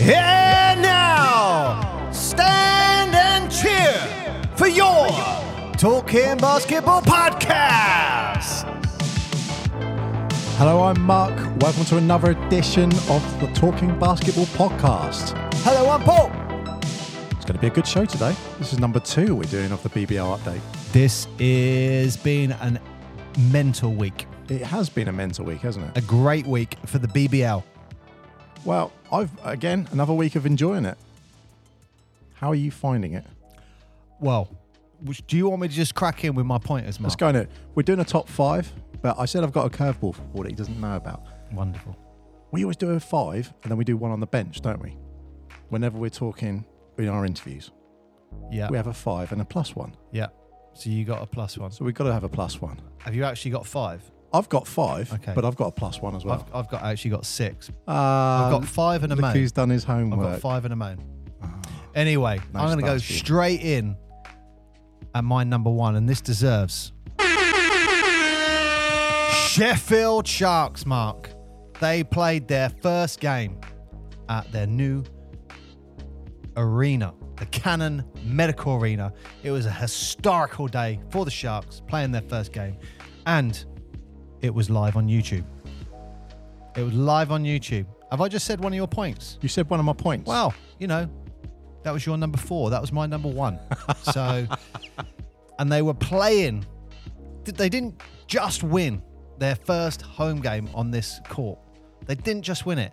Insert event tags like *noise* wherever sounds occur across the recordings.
And now, stand and cheer for your Talking Basketball Podcast. Hello, I'm Mark. Welcome to another edition of the Talking Basketball Podcast. Hello, I'm Paul. It's going to be a good show today. This is number two we're doing of the BBL update. This has been a mental week, It has been a mental week, hasn't it? a great week for the BBL. Well, I've again another week of enjoying it. How are you finding it? Well, which, do you want me to just crack in with my pointers, Mark? Let's go in it. We're doing a top five, but I said I've got a curveball for Paul that he doesn't know about. Wonderful. We always do a five, and then we do one on the bench, don't we? Whenever we're talking in our interviews, Yeah. we have a five and a plus one. Yeah. So you got a plus one. So we've got to have a plus one. Have you actually got five? I've got five, Okay. but I've got a plus one as well. I've, I've got actually got six. Uh, I've got five and a main. who's done his I've got homework. five and a main. Anyway, No I'm going to go straight in at my number one, and this deserves Sheffield Sharks. Mark, they played their first game at their new arena, the Canon Medical Arena. It was a historical day for the Sharks playing their first game, and it was live on YouTube. It was live on YouTube. Have I just said one of your points? You said one of my points. Well, you know, that was your number four. That was my number one. *laughs* So, and they were playing. They didn't just win their first home game on this court. They didn't just win it.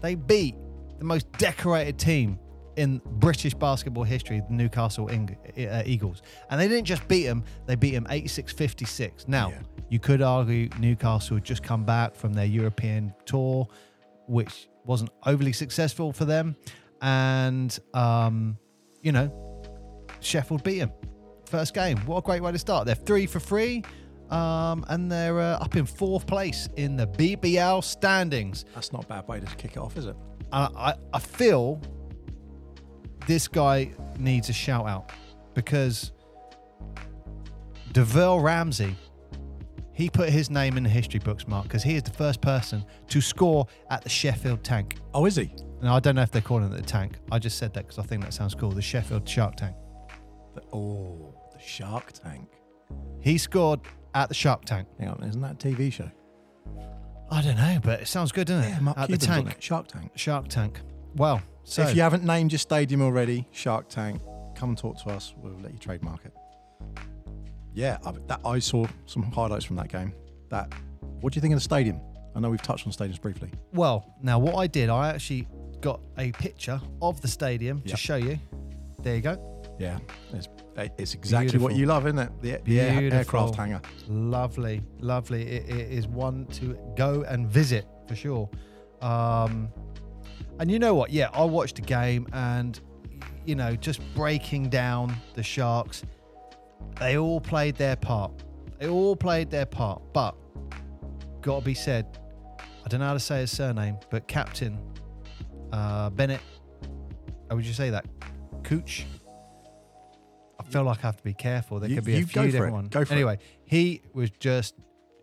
They beat the most decorated team in British basketball history, the Newcastle Eng- uh, Eagles. And they didn't just beat them, they beat them 86 56. Now, Yeah. you could argue Newcastle had just come back from their European tour, which wasn't overly successful for them. And, um, you know, Sheffield beat them. First game. What a great way to start. They're three for three. Um, and they're uh, up in fourth place in the BBL standings. that's not a bad way to kick it off, is it? I, I, I feel this guy needs a shout out because DeVille Ramsey, he put his name in the history books, Mark, because he is the first person to score at the Sheffield Tank. Oh, is he? Now, I don't know if they're calling it the tank. I just said that because I think that sounds cool. The Sheffield Shark Tank. The- oh, the Shark Tank. He scored at the Shark Tank. Hang on, isn't that a TV show? I don't know, but it sounds good, doesn't it? Yeah, Mark at the Cuban's on tank. Shark Tank. Shark Tank. Well, so if you haven't named your stadium already, Shark Tank, come and talk to us. We'll let you trademark it. Yeah, I, that, I saw some highlights from that game. That. What do you think of the stadium? I know we've touched on stadiums briefly. Well, now what I did, I actually got a picture of the stadium to Yep. show you. There you go. Yeah, it's, it's exactly what Beautiful. you love, isn't it? The, the air- Beautiful. aircraft hangar. Lovely, lovely. It, it is one to go and visit for sure. Um, and you know what? Yeah, I watched the game and, you know, just breaking down the Sharks. They all played their part. They all played their part. But, got to be said, I don't know how to say his surname, but Captain uh, Bennett, how would you say that? Cooch? I feel like I have to be careful. There You- could be a few different ones. Go for it. anyway, he was just,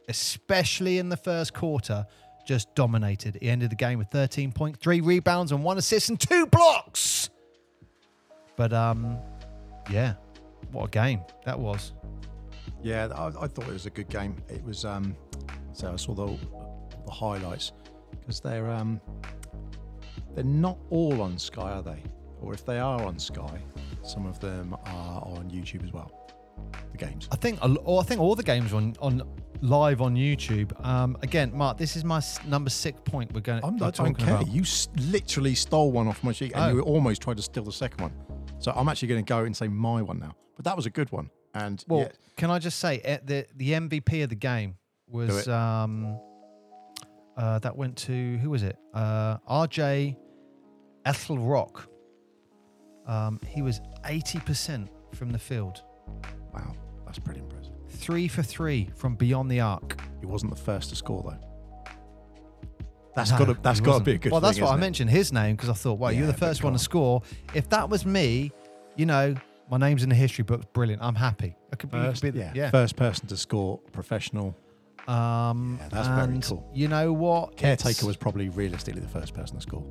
especially in the first quarter, just dominated. He ended the game with 13.3 rebounds and one assist and two blocks. But um, yeah, what a game that was. Yeah, I, I thought it was a good game. It was. Um, so I saw the the highlights because they're um, they're not all on Sky, are they? Or if they are on Sky, some of them are on YouTube as well. The games. I think, I think all the games on on live on YouTube. Um, again, Mark, this is my s- number six point. We're going. I'm, I don't talking care. about. You s- literally stole one off my sheet, and Oh. you almost tried to steal the second one. So I'm actually going to go and say my one now. But that was a good one. And Well, yeah, can I just say eh, the the MVP of the game was it. um uh that went to who was it? Uh RJ Eytle-Rock. Um he was 80% from the field. wow, that's pretty impressive. 3 for 3 from beyond the arc. He wasn't the first to score though. That's No, got to that's got to be a good. Well, that's thing, what I it? mentioned his name because I thought, well, you're the first one to score. If that was me, you know, my name's in the history books. Brilliant. I'm happy. I could be, First, be yeah, yeah. first person to score professional. Um, Yeah, that's very cool. You know what? Caretaker It's- was probably realistically the first person to score.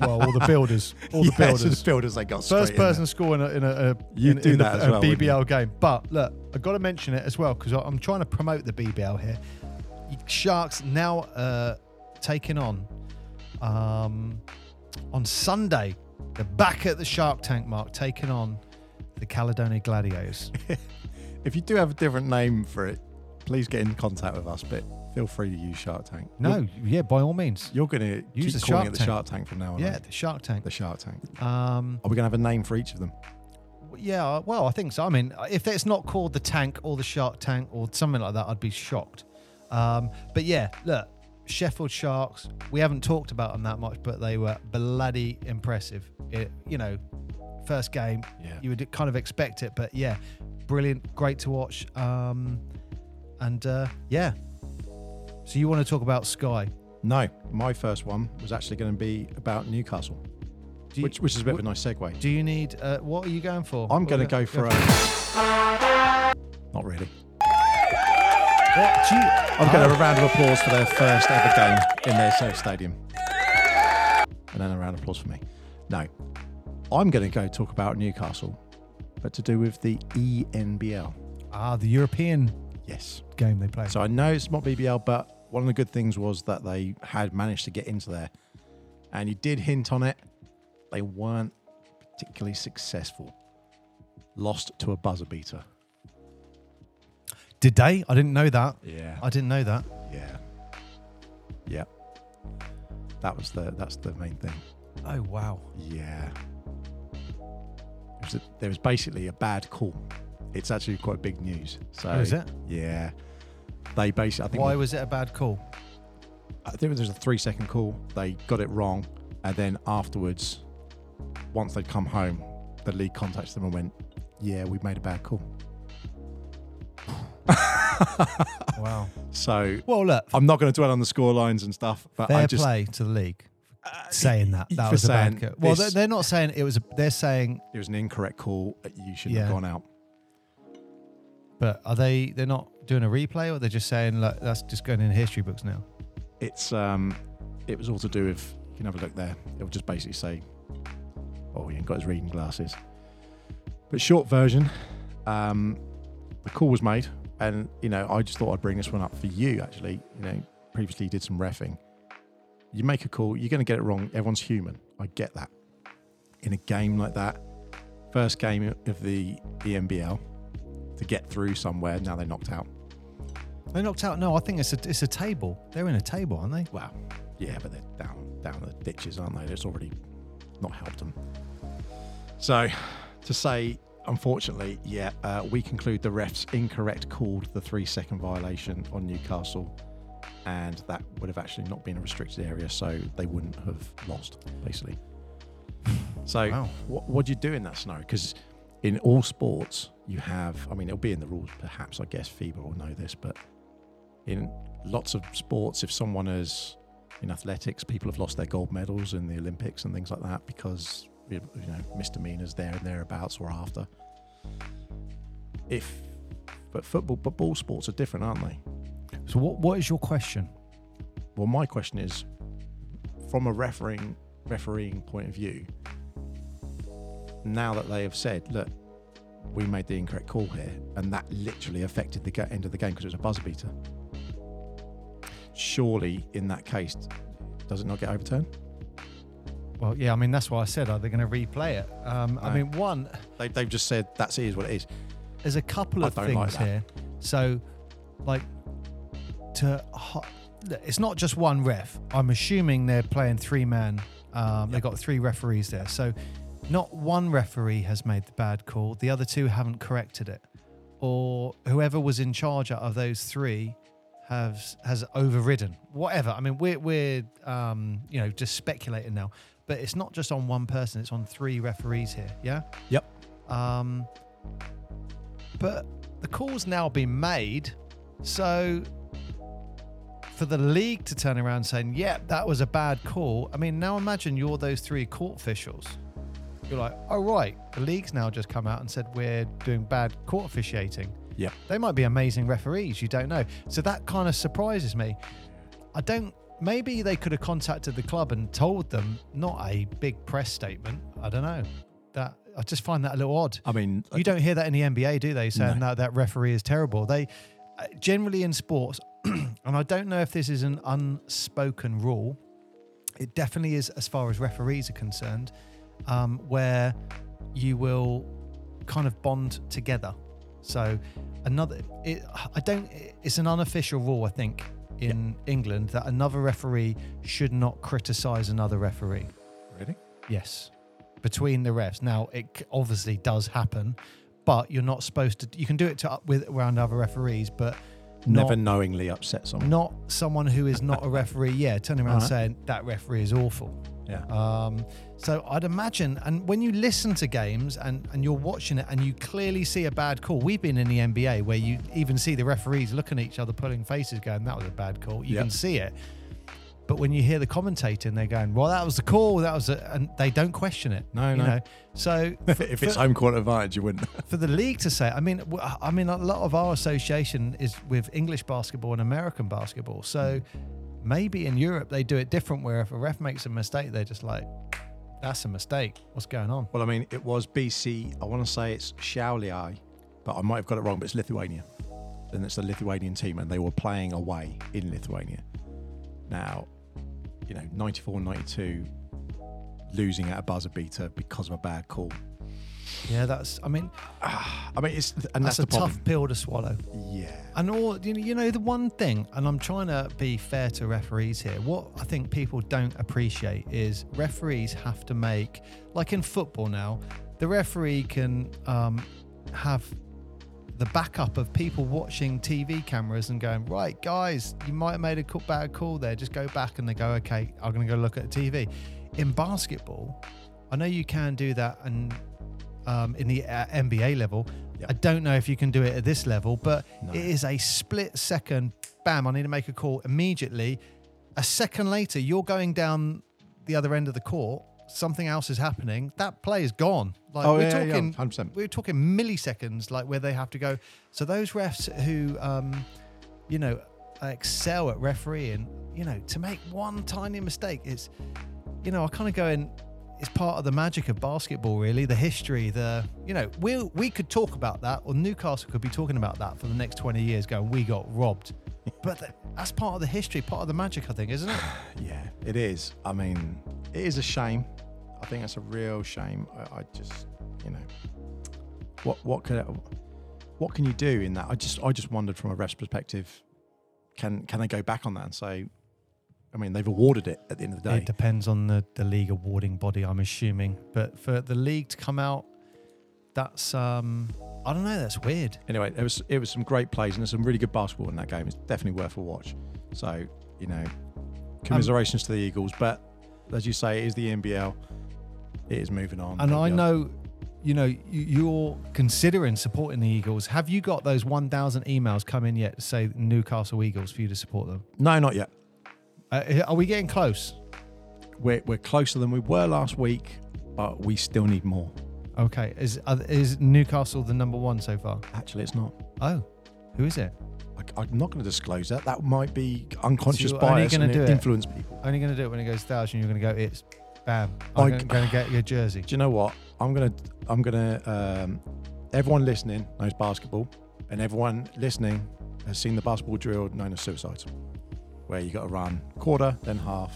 Well, all the *laughs* builders, all the builders. builders they got First straight in there. person score in a, in a, a in, in a, a well. BBL game. But look, I've got to mention it as well because I'm trying to promote the BBL here. Sharks now uh, taking on um, on Sunday. They're back at the Shark Tank Mark, taking on the Caledonia Gladiators. *laughs* If you do have a different name for it, please get in contact with us. But feel free to use Shark Tank. No, you're, yeah, by all means. you're going to Use keep the calling Shark it the Tank. Shark Tank from now on. Yeah, right? the Shark Tank. the Shark Tank. Um, Are we going to have a name for each of them? Yeah, well, I think so. I mean, if it's not called the tank or the shark tank or something like that, I'd be shocked. Um, but yeah, look, Sheffield Sharks, we haven't talked about them that much, but they were bloody impressive. It, you know, first game, Yeah. you would kind of expect it, but yeah, brilliant, great to watch. Um, and uh, yeah, so you want to talk about Sky? No, my first one was actually going to be about Newcastle, you, which, which is a bit of a nice segue. do you need? Uh, what are you going for? I'm going to go for a. Not really. What do you? I've got a round of applause for their first ever game in their Surf Stadium. And then a round of applause for me. No, I'm going to go talk about Newcastle, but to do with the ENBL. Ah, the European Yes. game they play. So I know it's not BBL, but one of the good things was that they had managed to get into there. And you did hint on it. They weren't particularly successful. Lost to a buzzer beater. Did they? I didn't know that. Yeah. I didn't know that. Yeah. Yeah. That was the that's the main thing. Oh wow. Yeah. Was a, there was basically a bad call. It's actually quite big news. So Oh, is it? Yeah. They basically I think Why was it a bad call? I think it was a three second call. They got it wrong, and then afterwards, once they'd come home, the league contacted them and went, "Yeah, we made a bad call." *laughs* Wow. So Well, look, I'm not going to dwell on the score lines and stuff, but fair I just play to the league uh, saying that that for was a saying bad call. Well, they're, this- they're not saying it was. A, they're saying, it was an incorrect call. You shouldn't Yeah. have gone out. but are they? They're not doing a replay, or they're just saying, look, that's just going in history books now. It's um, it was all to do with. You can have a look there. It will just basically say, "Oh, he ain't got his reading glasses." But short version, um, the call was made, and you know, I just thought I'd bring this one up for you. Actually, you know, previously you did some refing. You make a call, you're going to get it wrong. Everyone's human. I get that. In a game like that, first game of the ENBL, to get through somewhere, now they're knocked out. They're knocked out. No, I think it's a it's a table. They're in a table, aren't they? Well, yeah, but they're down down the ditches, aren't they? It's already not helped them. So, to say, unfortunately, yeah, uh, we conclude the refs incorrect called the three second violation on Newcastle, and that would have actually not been a restricted area, so they wouldn't have lost, basically. So, Wow. what what do you do in that scenario? Because in all sports, you have, I mean, it'll be in the rules, perhaps, I guess FIBA will know this, but in lots of sports, if someone has, in athletics, people have lost their gold medals in the Olympics and things like that because, you know, misdemeanors there and thereabouts or after. If, but football, but ball sports are different, aren't they? So what what is your question? Well, my question is, from a refereeing refereeing point of view, now that they have said, look, we made the incorrect call here, and that literally affected the end of the game because it was a buzzer beater. Surely, in that case, does it not get overturned? Well, yeah, I mean that's why I said, are they going to replay it? Um, I mean, one, They, they've just said that's it is what it is. there's a couple of things like here. So, like, to it's not just one ref. I'm assuming they're playing three man. Um, They've got three referees there, so not one referee has made the bad call. The other two haven't corrected it, or whoever was in charge out of those three has has overridden whatever. I mean, we're we're um, you know just speculating now, but it's not just on one person. It's on three referees here. Yeah. Yep. Um, but the call's now been made, so for the league to turn around saying, "Yeah, that was a bad call." I mean, now imagine you're those three court officials. You're like, "Oh right, the league's now just come out and said we're doing bad court officiating." Yeah, They might be amazing referees. You don't know. So that kind of surprises me. I don't maybe they could have contacted the club and told them not a big press statement. I don't know. That I just find that a little odd. I mean, You don't hear that in the NBA, do they? Saying No. that that referee is terrible. They uh, generally in sports, *clears throat* and I don't know if this is an unspoken rule. It definitely is, as far as referees are concerned, um, where you will kind of bond together. So another, it, I don't. It's an unofficial rule, I think, in England that another referee should not criticise another referee. really. Yes, between the refs. Now it obviously does happen, but you're not supposed to. You can do it to with around other referees, but Never knowingly upset someone. not someone who is not a referee. Yeah, turning around saying that referee is awful. Yeah. Um, so I'd imagine, and when you listen to games and, and you're watching it and you clearly see a bad call, we've been in the NBA where you even see the referees looking at each other, pulling faces, going, "That was a bad call." You Yep. can see it, but when you hear the commentator and they're going, "Well, that was the call. That was," a, and they don't question it. No, no. know. So *laughs* if it's for- home court advantage, you wouldn't. *laughs* for the league to say, I mean, I mean, a lot of our association is with English basketball and American basketball. So maybe in Europe they do it different, where if a ref makes a mistake, they're just like, "That's a mistake. What's going on?" Well, I mean, it was BC. I want to say it's Šiauliai, but I might have got it wrong. But it's Lithuania, and it's the Lithuanian team, and they were playing away in Lithuania. Now, you know, 94, 92, losing at a buzzer beater because of a bad call. Yeah, that's. I mean, *sighs* I mean, it's and that's, that's, a problem. tough pill to swallow. Yeah. And all you know, you know, the one thing, and I'm trying to be fair to referees here. What I think people don't appreciate is referees have to make, like in football now, the referee can um, have the backup of people watching TV cameras and going, right, guys, you might have made a bad call there. Just go back, and they go, okay, I'm going to go look at the TV. In basketball, I know you can do that, and um, in the uh, NBA level. Yeah. I don't know if you can do it at this level, but No. it is a split second. Bam! I need to make a call immediately. A second later, you're going down the other end of the court. Something else is happening. That play is gone. Like Oh, we're yeah, yeah, talking, 100%. we're talking milliseconds, like where they have to go. So those refs who, um, you know, excel at refereeing, you know, to make one tiny mistake, it's, you know, I kind of go in. It's part of the magic of basketball, really. The history, the you know, we we could talk about that, or Newcastle could be talking about that for the next twenty years, going, we got robbed. *laughs* But th- that's part of the history, part of the magic, I think, isn't it? *sighs* Yeah, it is. I mean, it is a shame. I think it's a real shame. I, I just, you know, what what can what can you do in that? I just I just wondered from a ref's perspective, can can they go back on that and say, I mean, they've awarded it at the end of the day. It depends on the, the league awarding body, I'm assuming. But for the league to come out, that's um I don't know, that's weird. Anyway, it was it was some great plays and there's some really good basketball in that game. It's definitely worth a watch. So you know, commiserations to the Eagles, but as you say, it is the ENBL. It is moving on. And I know, you know, you- you're considering supporting the Eagles. Have you got those 1,000 emails come in yet to say Newcastle Eagles for you to support them? No, not yet. Uh, are we getting close? We're we're closer than we were last week, but we still need more. Okay. Is is Newcastle the number one so far? Actually, it's not. Oh, who is it? I, I'm not going to disclose that. That might be unconscious So bias and do it? influence people. Only going to do it when it goes thousand. You're going to go. It's bam. I'm going to get your jersey. Do you know what? I'm gonna I'm gonna um, everyone listening knows basketball, and everyone listening has seen the basketball drill known as suicides, where you got to run quarter, then half,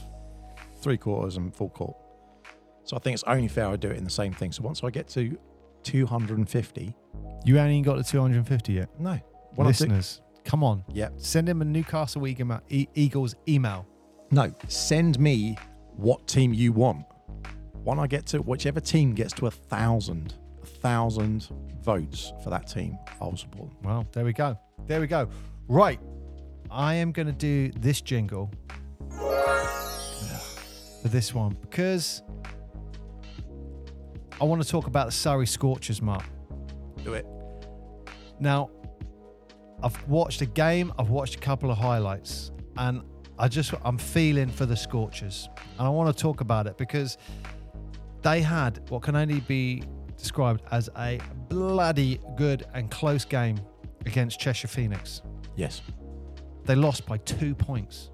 three quarters, and full court. So I think it's only fair I do it in the same thing. So once I get to 250, You ain't even got to 250 yet. no, when I do, Listeners, come on. Yep. Send him a Newcastle Eagle- E- Eagles email. no, send me what team you want. When I get to whichever team gets to a thousand, a thousand votes for that team, I'll support them. Well, there we go. There we go. Right. I am going to do this jingle for this one because I want to talk about the Surrey Scorchers, Mark. Do it. Now, I've watched a game, I've watched a couple of highlights, and I just I'm feeling for the Scorchers. And I want to talk about it because they had what can only be described as a bloody good and close game against Cheshire Phoenix. Yes. They lost by two points.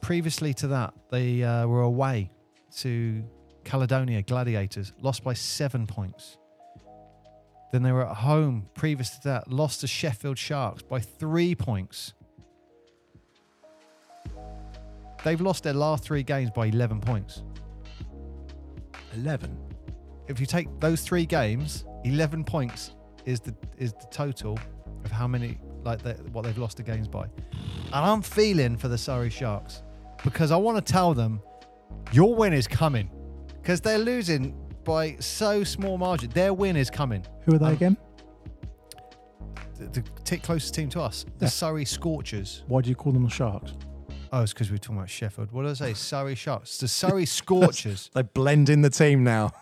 previously to that, they uh, were away to Caledonia Gladiators, lost by seven points. Then they were at home previous to that, lost to Sheffield Sharks by three points. They've lost their last three games by 11 points. 11. If you take those three games, 11 points is the is the total of how many like the, what they've lost the games by. And I'm feeling for the Surrey Sharks because I want to tell them your win is coming because they're losing by so small margin. Their win is coming. Who are they Um, again? The, the t- closest team to us, the Yeah. Surrey Scorchers. Why do you call them the Sharks? Oh, it's because we were talking about Sheffield. What did I say? Surrey Sharks. The Surrey *laughs* Scorchers. They blend in the team now.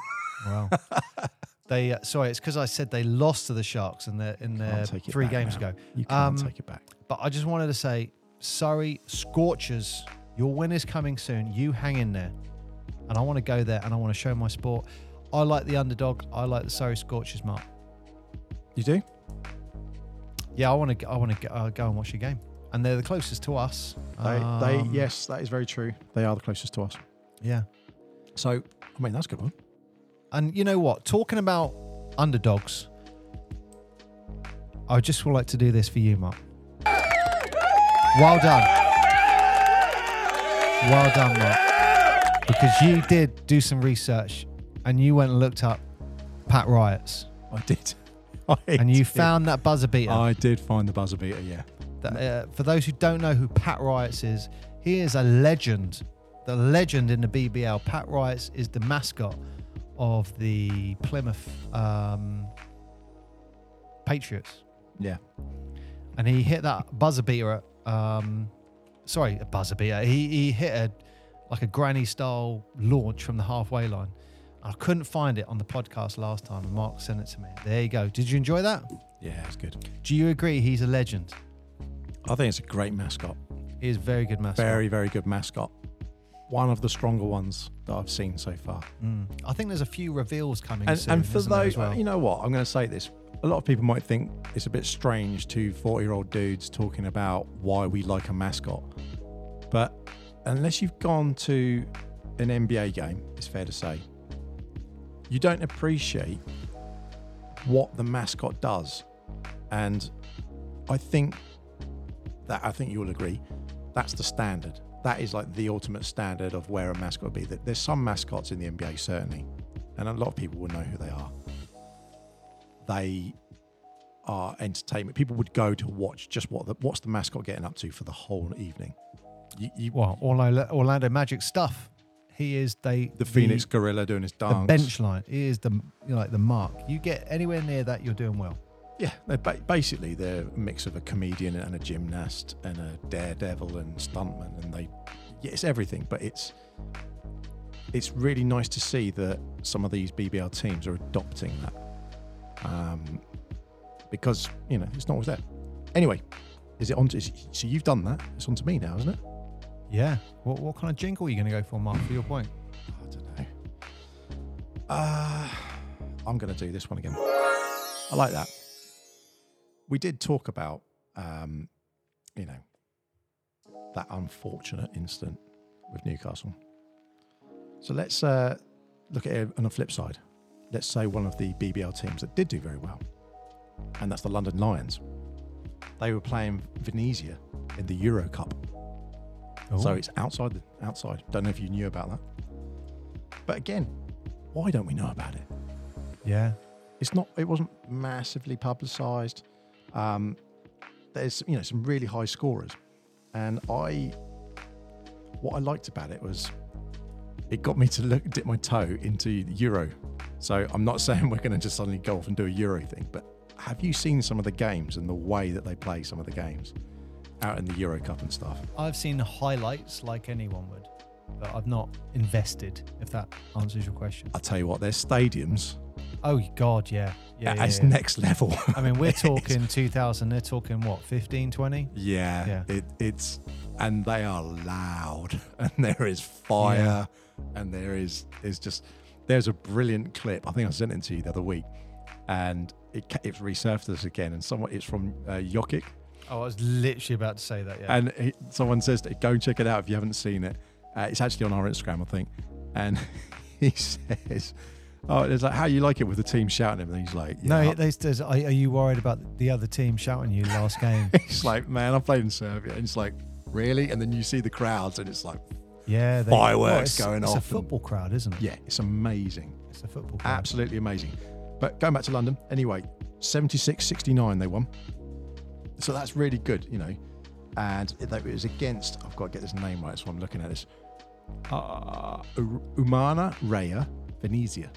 Wow. *laughs* they uh, sorry, it's because I said they lost to the Sharks in their in their Can't take it three games now. ago. You can't Um, take it back. But I just wanted to say, Surrey Scorchers, your win is coming soon. You hang in there, and I want to go there and I want to show my sport. I like the underdog. I like the Surrey Scorchers, Mark. You do? Yeah, I want to. I want to uh, go and watch your game, and they're the closest to us. They, they, Um, yes, that is very true. They are the closest to us. yeah. So, I mean, that's a good one. And you know what? Talking about underdogs, I just would like to do this for you, Mark. Well done. Well done, Mark. Because you did do some research and you went and looked up Pat Riots I did. *laughs* I and you did. found that buzzer beater. I did find the buzzer beater, yeah. That, uh, for those who don't know who Pat Riots is, he is a legend, the legend in the BBL. Pat Riots is the mascot of the Plymouth um, Patriots, Yeah. and he hit that buzzer beater. At, um, sorry, a buzzer beater. He he hit a like a granny style launch from the halfway line. I couldn't find it on the podcast last time, and Mark sent it to me. There you go. Did you enjoy that? Yeah, it's good. Do you agree he's a legend? I think it's a great mascot. He is a very good mascot. Very, very good mascot. One of the stronger ones that I've seen so far. Mm. I think there's a few reveals coming And, soon. and for those, well? you know what, I'm going to say this. A lot of people might think it's a bit strange to 40 year old dudes talking about why we like a mascot. But unless you've gone to an NBA game, it's fair to say, you don't appreciate what the mascot does. And I think that, I think you'll agree, that's the standard. That is like the ultimate standard of where a mascot would be. That There's some mascots in the NBA, certainly, and a lot of people will know who they are. They are entertainment. People would go to watch just what the, what's the mascot getting up to for the whole evening. You, you, well, Orlando, Orlando Magic stuff. He is they the Phoenix Gorilla doing his dance. the, bench line. He is the like the mark. You get anywhere near that, you're doing well. Yeah, they're ba- basically they're a mix of a comedian and a gymnast and a daredevil and stuntman, and they, yeah, it's everything. But it's it's really nice to see that some of these BBL teams are adopting that, um, because you know it's not always there. Anyway, is it on? To, is, so you've done that. It's on to me now, isn't it? Yeah. What what kind of jingle are you going to go for, Mark? For your point. I don't know. Uh, I'm going to do this one again. I like that. We did talk about, um, you know, that unfortunate incident with Newcastle. So let's uh, look at it on the flip side. Let's say one of the BBL teams that did do very well, and that's the London Lions. They were playing Venezia in the Euro Cup. Oh. So it's outside the outside. Don't know if you knew about that. But again, why don't we know about it? yeah. It's not it wasn't massively publicized. Um, there's you know some really high scorers. And I what I liked about it was it got me to look dip my toe into the Euro. So I'm not *laughs* saying we're gonna just suddenly go off and do a Euro thing, but have you seen some of the games and the way that they play some of the games out in the Euro Cup and stuff? I've seen highlights like anyone would, but I've not invested. If that answers your question. I'll tell you what, their stadiums Oh God, yeah, yeah. yeah, it's yeah. next level. I mean, we're *laughs* talking 2000. They're talking what, 15, 20? Yeah, Yeah. It, it's and they are loud, *laughs* and there is fire, and there is is just there's a brilliant clip. I think I sent it to you the other week, and it it's resurfaced again, and someone it's from uh, Jokic, Oh, I was literally about to say that. Yeah. And he, someone says, to, "Go and check it out if you haven't seen it." Uh, it's actually on our Instagram, I think. And *laughs* he says, "Oh, it's like how you like it with the team shouting him." And he's like, yeah, no, there's, there's, are, are you worried about the other team shouting you last game? *laughs* He's like, "Man, I played in Serbia." And it's like, "Really?" And then you see the crowds, and it's like, Yeah, they, Fireworks it's, going it's off a and- football crowd, isn't it? "Yeah, it's amazing, It's a football crowd. absolutely amazing." But going back to London, anyway, 76-69 they won. So that's really good, you know. And it, it was against. I've got to get this name right, so I'm looking at this. Uh, Umana Reyer Venezia,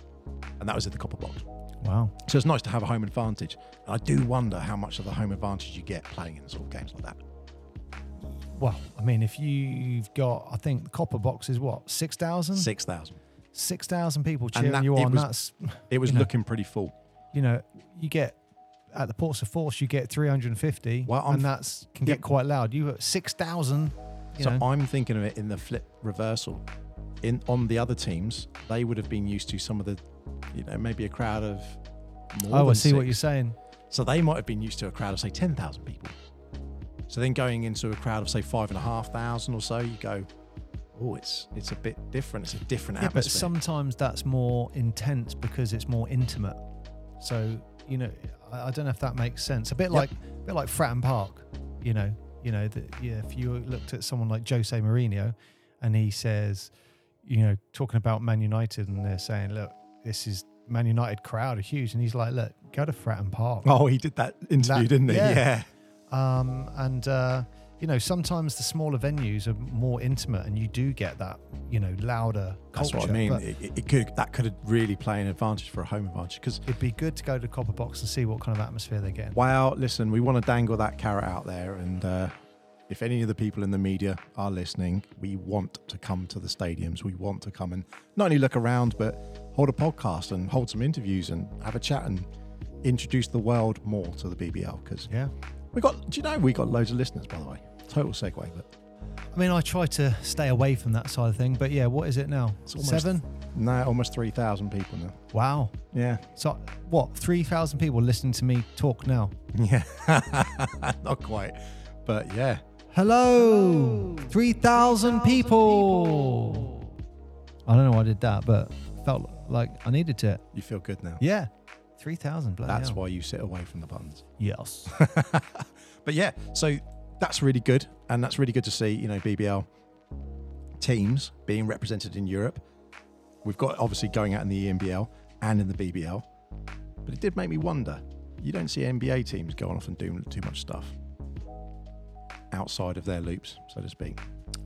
and that was at the Copper Box. Wow. So it's nice to have a home advantage. And I do wonder how much of the home advantage you get playing in sort of games like that. Well, I mean, if you've got, I think the copper box is what six thousand. Six thousand. Six thousand people cheering that- you it on. was- That's It was You know. looking pretty full. you know, you get at the Portsmouth Force, you get 350, Well, I'm- and that's can yeah. get quite loud. You got 6,000. So know, I'm thinking of it in the flip reversal. In on the other teams, they would have been used to some of the, you know, maybe a crowd of more oh, I see what you're saying. So they might have been used to a crowd of say ten thousand people. So then going into a crowd of say five and a half thousand or so, you go, oh, it's it's a bit different. It's a different Yeah, but atmosphere. sometimes that's more intense because it's more intimate. So you know, I, I don't know if that makes sense. A bit Yep. like, a bit like Fratton Park. You know, you know that. Yeah, if you looked at someone like Jose Mourinho, and he says, you know, talking about Man United, and they're saying, look, this is Man United crowd are huge, and he's like, look, go to Fratton Park. oh, he did that interview, That- didn't he? yeah. yeah. Um, and uh, you know, sometimes the smaller venues are more intimate, and you do get that, you know, louder That's what I mean. It, it- could that could really play an advantage for a home advantage because it'd be good to go to Copper Box and see what kind of atmosphere they get. wow, listen, we want to dangle that carrot out there, and uh, if any of the people in the media are listening, we want to come to the stadiums. We want to come and not only look around, but hold a podcast and hold some interviews and have a chat and introduce the world more to the BBL because Yeah. we got. Do you know we got loads of listeners by the way? Total segue, but I mean, I try to stay away from that side of thing, but yeah, what is it now? It's almost- Seven? no, almost three thousand people now. Wow. Yeah, So, what, 3,000 people listening to me talk now? *laughs* yeah, *laughs* not quite, but yeah. Hello, 3,000 people. I don't know why I did that, but felt like I needed to. You feel good now. Yeah, 3,000. bloody That's hell. why you sit away from the buttons. Yes. *laughs* but yeah, so that's really good, and that's really good to see. You know, BBL teams being represented in Europe. We've got obviously going out in the ENBL and in the BBL, but it did make me wonder. You don't see NBA teams going off and doing too much stuff outside of their loops, so to speak.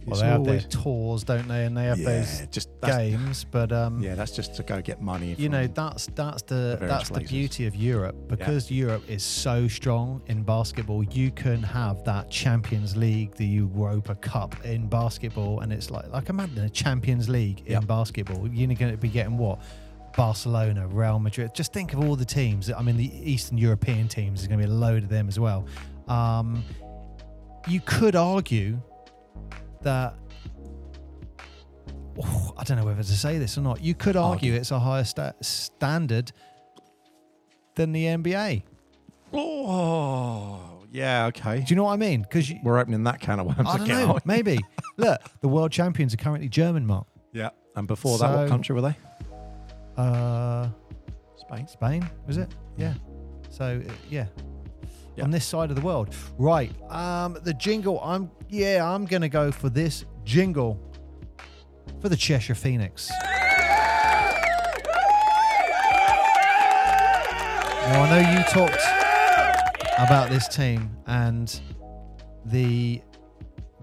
Well, they have their tours, don't they? And they have yeah, those just games, but um, yeah, that's just to go get money. you know that's that's the various that's the beauty of Europe because Europe is so strong in basketball. You can have that Champions League, the Europa Cup in basketball, and it's like like imagine a Champions League Yep. in basketball. You're going to be getting what? Barcelona, Real Madrid. Just think of all the teams. I mean, the Eastern European teams. There's going to be a load of them as well. Um, you could argue that Oh, I don't know whether to say this or not. You could argue, it's a higher sta- standard than the NBA. Oh, yeah, okay. Do you know what I mean? Because We're opening that can of worms I don't again. know. aren't we? Maybe *laughs* look, the world champions are currently German, Mark. Yeah. And before that, what country were they? Uh, Spain. Spain was it? Yeah. Yeah. So uh, yeah. Yeah. On this side of the world, right? Um, the jingle. I'm yeah. I'm gonna go for this jingle for the Cheshire Phoenix. Now I know you talked about this team and the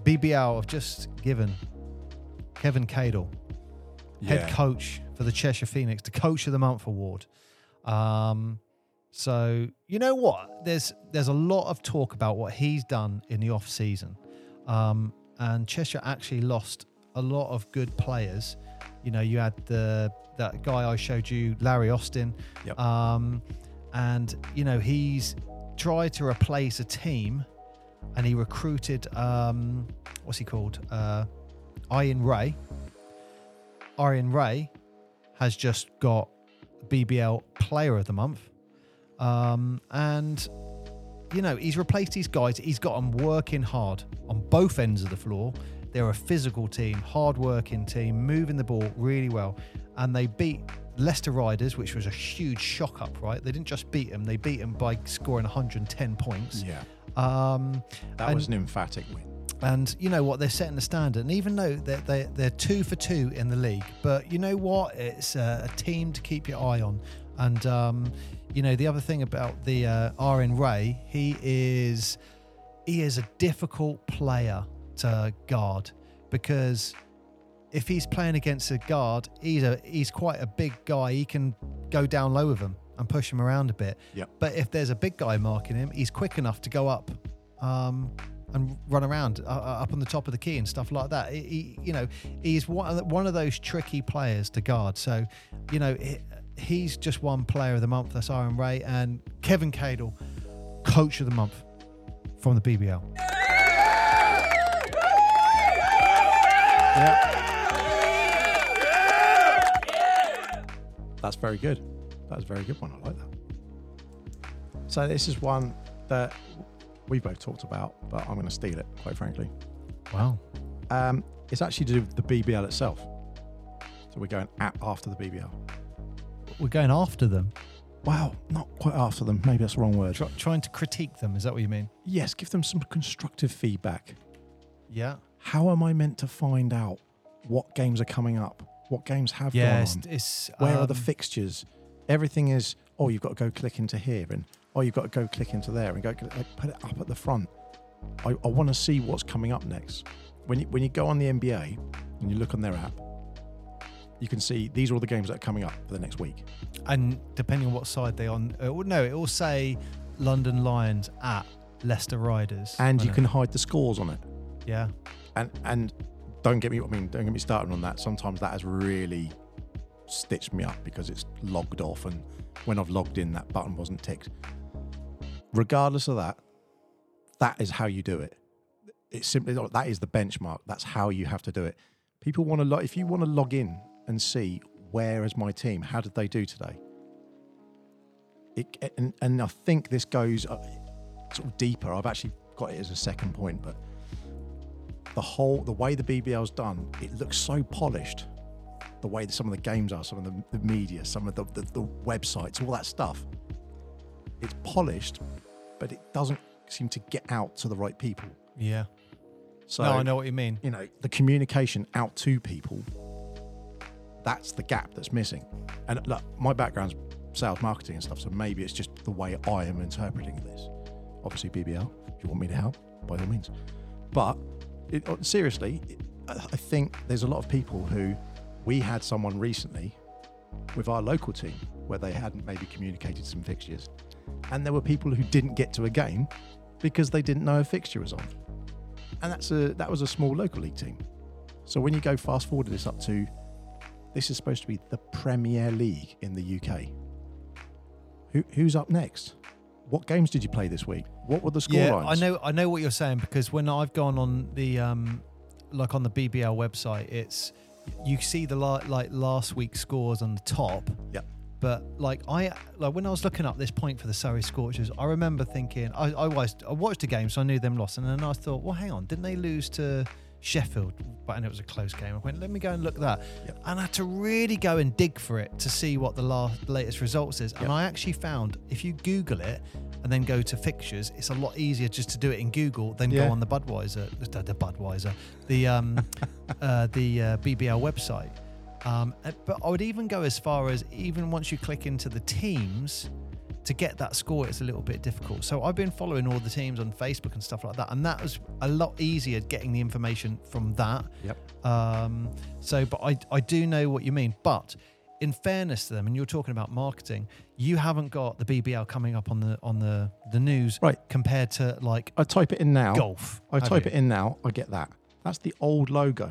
BBL have just given Kevin Cadle head Yeah. coach for the Cheshire Phoenix, the Coach of the Month award. Um, so you know what? There's there's a lot of talk about what he's done in the off season, um, and Cheshire actually lost a lot of good players. You know, you had the that guy I showed you, Larry Austin, Yep. um, and you know he's tried to replace a team, and he recruited um, what's he called? Uh, Ian Ray. Ian Ray has just got BBL Player of the Month. Um, and you know, he's replaced these guys. He's got them working hard on both ends of the floor. They're a physical team, hard working team, moving the ball really well. And they beat Leicester Riders, which was a huge shock up, right? They didn't just beat them, they beat them by scoring 110 points. Yeah, Um, that And- was an emphatic win. and you know what? They're setting the standard. And even though they're, they're, they're two for two in the league, but you know what? It's a, a team to keep your eye on. And, um, you know, the other thing about the uh, Aaron Ray, he is he is a difficult player to guard because if he's playing against a guard, he's a he's quite a big guy. He can go down low with him and push him around a bit. Yep. But if there's a big guy marking him, he's quick enough to go up um, and run around uh, uh, up on the top of the key and stuff like that. He, he- you know, he's one of, the, one of those tricky players to guard. So, you know, he's just one player of the month. That's Aaron Ray and Kevin Cadle, coach of the month from the BBL. Yeah. That's very good. That's a very good one. I like that. So this is one that we've both talked about, but I'm going to steal it, quite frankly. Wow. Um, it's actually to do with the BBL itself. So we're going at after the BBL. We're going after them, Wow, not quite after them. Maybe that's the wrong word. tr- trying to critique them. Is that what you mean? Yes, give them some constructive feedback. Yeah. How am I meant to find out what games are coming up? What games have Yeah. gone It's, on? it's Where are the um, fixtures? Everything is, oh, you've got to go click into here, and oh, you've got to go click into there, and go like, put it up at the front. I, I want to see what's coming up next. When you when you go on the NBA and you look on their app, you can see these are all the games that are coming up for the next week. and depending on what side they're on, uh, well, no, it will say London Lions at Leicester Riders, And you can hide the scores on it. it? yeah, And and don't get me I mean, don't get me started on that. Sometimes that has really stitched me up because it's logged off and when I've logged in that button wasn't ticked. Regardless of that, that is how you do it. It's simply that is the benchmark. That's how you have to do it. People want to log if you want to log in and see where is my team, how did they do today? It, and, and I think this goes sort of deeper. I've actually got it as a second point, but the whole the way the BBL's done, it looks so polished. The way that some of the games are, some of the, the media, some of the, the, the websites, all that stuff. It's polished, but it doesn't seem to get out to the right people. yeah. So no, I know what you mean. you know, the communication out to people, that's the gap that's missing. And look, my background's sales marketing and stuff, so maybe it's just the way I am interpreting this. Obviously, BBL, if you want me to help, by all means. But it, uh, seriously, I think there's a lot of people who we had someone recently with our local team where they hadn't maybe communicated some fixtures. And there were people who didn't get to a game because they didn't know a fixture was on and that's a that was a small local league team. So when you go fast forward this up to this is supposed to be the Premier League in the UK. Who who's up next? What games did you play this week? What were the score Yeah, lines? I know. I know what you're saying because when I've gone on the um, like on the BBL website, it's you see the la- like last week's scores on the top. Yep. But like I like when I was looking up this point for the Surrey Scorchers, I remember thinking I I, watched, I watched the game, so I knew them lost, and then I thought, well, hang on, didn't they lose to Sheffield? But and it was a close game. I went, let me go and look at that, Yep. and I had to really go and dig for it to see what the last latest results is. And Yep. I actually found if you Google it and then go to fixtures, it's a lot easier just to do it in Google than Yeah. go on the Budweiser, the, Budweiser, the um, *laughs* uh, the uh, BBL website. Um, uh, but I would even go as far as even once you click into the teams to get that score, it's a little bit difficult. So I've been following all the teams on Facebook and stuff like that, and that was a lot easier getting the information from that. Yep. Um, so, but I, I do know what you mean. But in fairness to them, and you're talking about marketing, you haven't got the BBL coming up on the on the the news, Right. Compared to like I type it in now. golf. I type you? it in now, I get that. That's the old logo.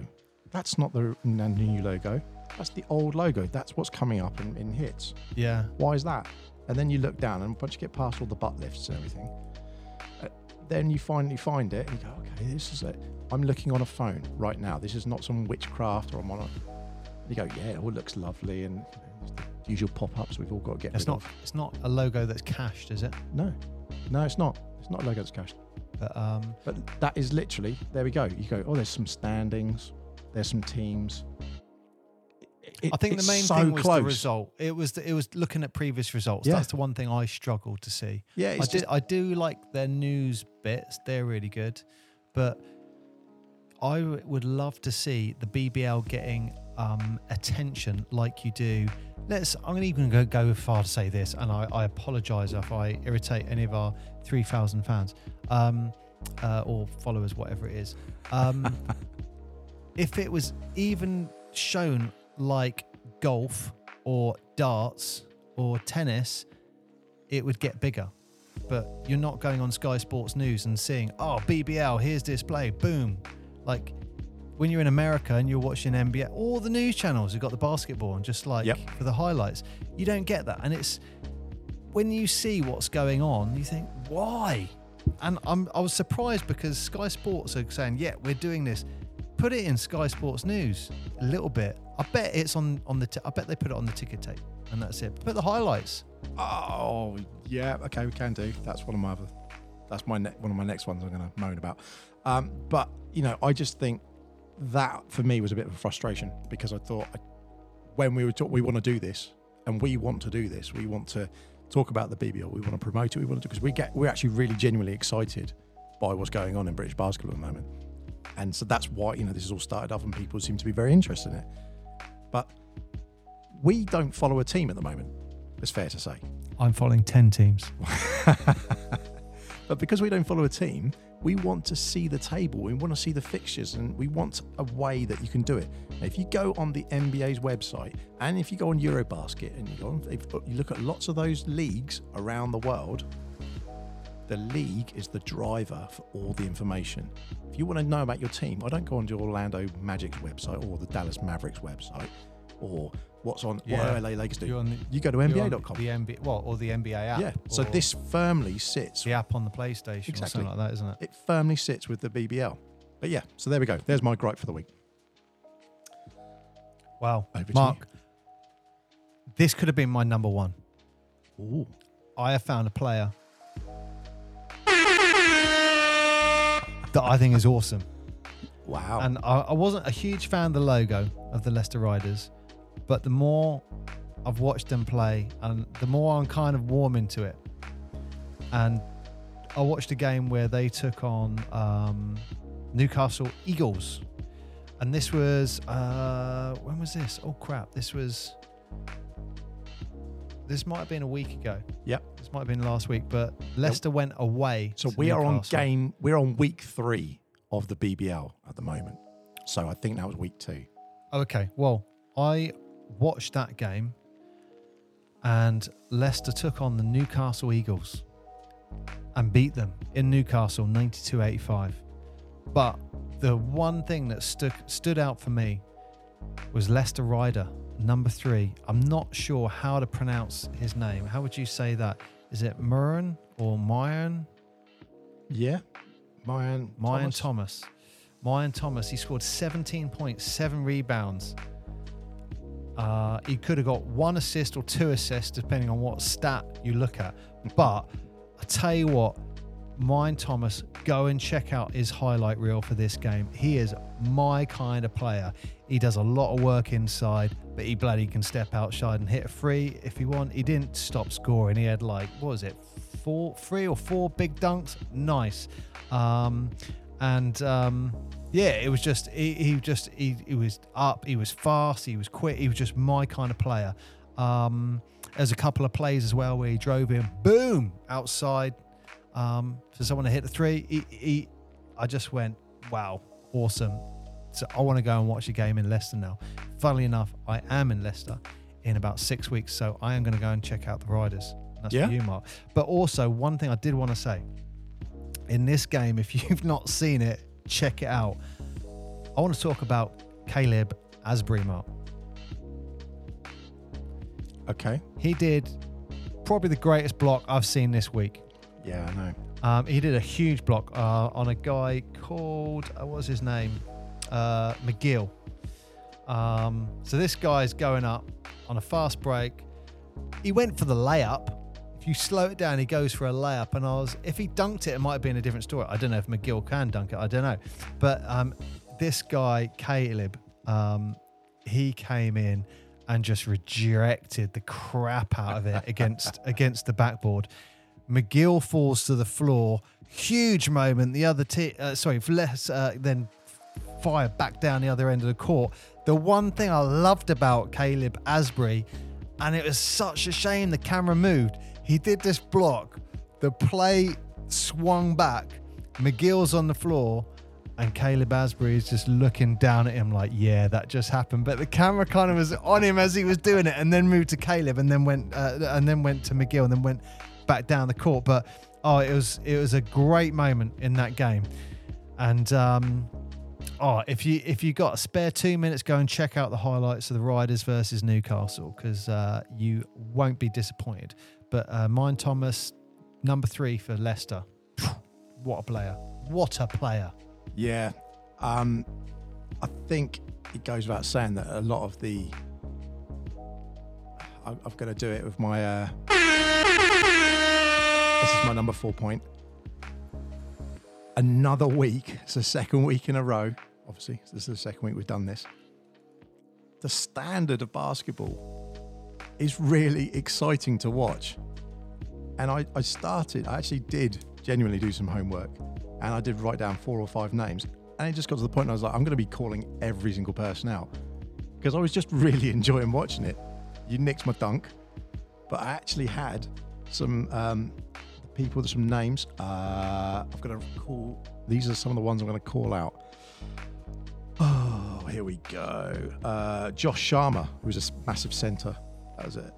That's not the new logo. That's the old logo. That's what's coming up in, in hits. Yeah, Why is that? And then you look down, and once you get past all the butt lifts and everything, uh, then you finally find it, and you go, okay, this is it. I'm looking on a phone right now. This is not some witchcraft, or I'm on a. You go, yeah, it all looks lovely, and you know, usual pop-ups we've all got to get It's not. of. It's not a logo that's cached, is it? No, no, it's not. It's not a logo that's cached. But um, But that is literally there. We go. You go. Oh, there's some standings. There's some teams. It- I think the main so thing was close. the result. It was the, it was looking at previous results. Yeah. That's the one thing I struggled to see. Yeah, I it's do just, I do like their news bits. They're really good, but I would love to see the BBL getting um, attention like you do. Let's. I'm going to even go go far to say this, and I, I apologise if I irritate any of our three thousand fans um, uh, or followers, whatever it is. Um, *laughs* if it was even shown like golf or darts or tennis, it would get bigger. But you're not going on Sky Sports News and seeing, oh, BBL, here's display, boom. Like when you're in America and you're watching NBA, all the news channels have got the basketball and just like Yep. for the highlights. You don't get that. And it's when you see what's going on, you think, why? And I'm I was surprised because Sky Sports are saying, yeah, we're doing this. Put it in Sky Sports News a little bit. I bet it's on on the. T- I bet they put it on the ticket tape, and that's it. Put the highlights. oh yeah. Okay, we can do. That's one of my other. That's my ne- one of my next ones. I'm going to moan about. Um, but you know, I just think that for me was a bit of a frustration because I thought I, when we were talk, we want to do this and we want to do this. We want to talk about the BBL. We want to promote it. We want to because we get we're actually really genuinely excited by what's going on in British basketball at the moment. And so that's why you know this has all started off, and people seem to be very interested in it. But we don't follow a team at the moment. It's fair to say. I'm following ten teams. *laughs* But because we don't follow a team, we want to see the table. We want to see the fixtures, and we want a way that you can do it. Now, if you go on the NBA's website, and if you go on Eurobasket, and you go on, if you look at lots of those leagues around the world, the league is the driver for all the information. If you want to know about your team, I don't go onto Orlando Magic's website or the Dallas Mavericks website or what's on Yeah. what LA Lakers do. The- you go to NBA.com. The NBA, well, or the NBA app. Yeah. So this firmly sits the app on the PlayStation or Exactly. something like that, isn't it? it firmly sits with the BBL. But yeah, so there we go. There's my gripe for the week. Wow, Over Mark, this could have been my number one. Ooh. I have found a player that I think is awesome. Wow. And I, I wasn't a huge fan of the logo of the Leicester Riders, but the more I've watched them play, and the more I'm kind of warm into it. And I watched a game where they took on um, Newcastle Eagles, and this was uh, when was this? Oh crap! This was this might have been a week ago. Yep. This might have been last week, but Leicester went away. so we are on game. We're on week three of the BBL at the moment. So I think that was week two. Okay, well, I watched that game and Leicester took on the Newcastle Eagles and beat them in Newcastle 92 85. But the one thing that stood, stood out for me was Leicester Rider, number three. I'm not sure how to pronounce his name. How would you say that? Is it Murren or Myron? Yeah. Mayan. Mayan Thomas. Thomas. Mayan Thomas, he scored 17.7 rebounds. Uh, he could have got one assist or two assists, depending on what stat you look at. But I tell you what, Mayan Thomas, go and check out his highlight reel for this game. He is my kind of player. He does a lot of work inside, but he bloody can step outside and hit a free if he want. He didn't stop scoring. He had like what was it, four, three or four big dunks. Nice. Um, and um, yeah, it was just he, he just he, he was up, he was fast, he was quick, he was just my kind of player. Um, there's a couple of plays as well where he drove in, boom, outside um, for someone to hit the three. He, he, I just went, wow, awesome. So I want to go and watch a game in Leicester now. Funnily enough, I am in Leicester in about six weeks, so I am going to go and check out the Riders. That's Yeah. for you, Mark. But also, one thing I did want to say in this game, if *laughs* you've not seen it, check it out. I want to talk about Caleb Asbury, Mark. Okay. He did probably the greatest block I've seen this week. Yeah, I know. Um, he did a huge block uh, on a guy called uh, what was his name, uh, McGill. Um, so this guy's going up on a fast break, he went for the layup. If you slow it down, he goes for a layup. And I was, if he dunked it, it might have been a different story. I don't know if McGill can dunk it. I don't know. But um, this guy, Caleb, um, he came in and just rejected the crap out of it against *laughs* against the backboard. McGill falls to the floor. Huge moment. The other team, uh, sorry, less uh, then fire back down the other end of the court. The one thing I loved about Caleb Asbury, and it was such a shame the camera moved. He did this block. The play swung back. McGill's on the floor, and Caleb Asbury is just looking down at him like, "Yeah, that just happened." But the camera kind of was on him as he was doing it, and then moved to Caleb, and then went, uh, and then went to McGill, and then went back down the court. But oh, it was it was a great moment in that game, and um, oh, if you if you got a spare two minutes, go and check out the highlights of the Riders versus Newcastle because uh, you won't be disappointed. But uh, mine Thomas, number three for Leicester. *sighs* What a player! What a player! Yeah. Um, I think it goes without saying that a lot of the. I, I'm going to do it with my. Uh, this is my number four point. Another week. It's the second week in a row. Obviously, this is the second week we've done this. The standard of basketball is really exciting to watch. And I, I started, I actually did genuinely do some homework and I did write down four or five names. And it just got to the point I was like, I'm going to be calling every single person out because I was just *laughs* really enjoying watching it. You nicked my dunk, but I actually had some um, people, some names. Uh, I've got to call. These are some of the ones I'm going to call out. Oh, here we go. Uh, Josh Sharma, who's a massive centre. That was it.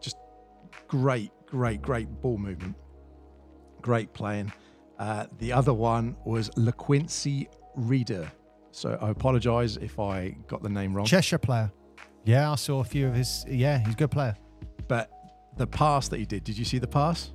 Just great, great, great ball movement. Great playing. Uh, the other one was LaQuincy Reader. So I apologise if I got the name wrong. Cheshire player. Yeah, I saw a few of his. Yeah, he's a good player. But the pass that he did, did you see the pass?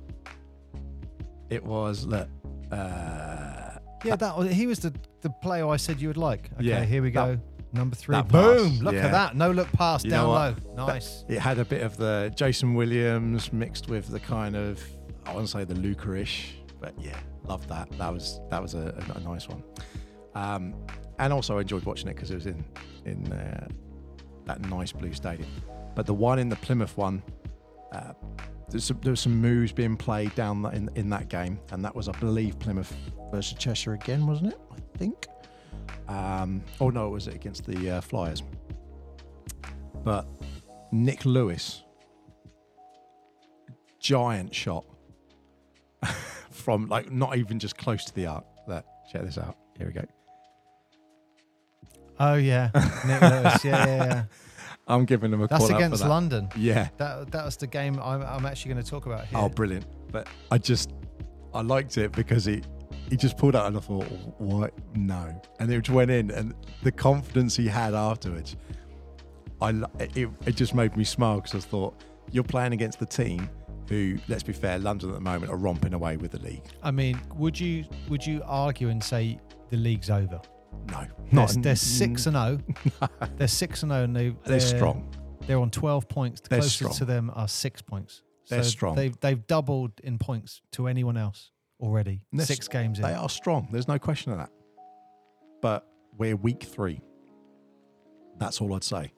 It was look. Uh, yeah, that was, he was the the player I said you would like. Okay, Yeah, here we that- go. Number three. that Boom! pass, Look yeah. at that. No look pass You know down low. what? Nice. It had a bit of the Jason Williams mixed with the kind of I want to say the Luka-ish, but yeah, loved that. That was that was a, a, a nice one. Um, and also I enjoyed watching it because it was in in uh, that nice blue stadium. But the one in the Plymouth one, uh, there's some, there was some moves being played down in in that game, and that was I believe Plymouth versus Cheshire again, wasn't it? I think. Um, oh no, was it was against the uh, Flyers. But Nick Lewis, giant shot *laughs* from like not even just close to the arc. That check this out. Here we go. Oh yeah, Nick Lewis. Yeah, yeah, yeah. *laughs* I'm giving them a That's call for against that. London. Yeah. That that was the game I'm, I'm actually going to talk about here. Oh, brilliant! But I just I liked it because he he just pulled out and I thought, what? No, and it just went in, and the confidence he had afterwards, I it, it just made me smile because I thought you're playing against the team who, let's be fair, London at the moment are romping away with the league. I mean, would you would you argue and say the league's over? No, They're, oh. *laughs* not they're six and zero. They're six and zero, and they They're strong. They're on twelve points. The They're closest strong. to them are six points. They're strong. They've they've doubled in points to anyone else already. They're six s- games in. They are strong. There's no question of that. But we're week three. That's all I'd say.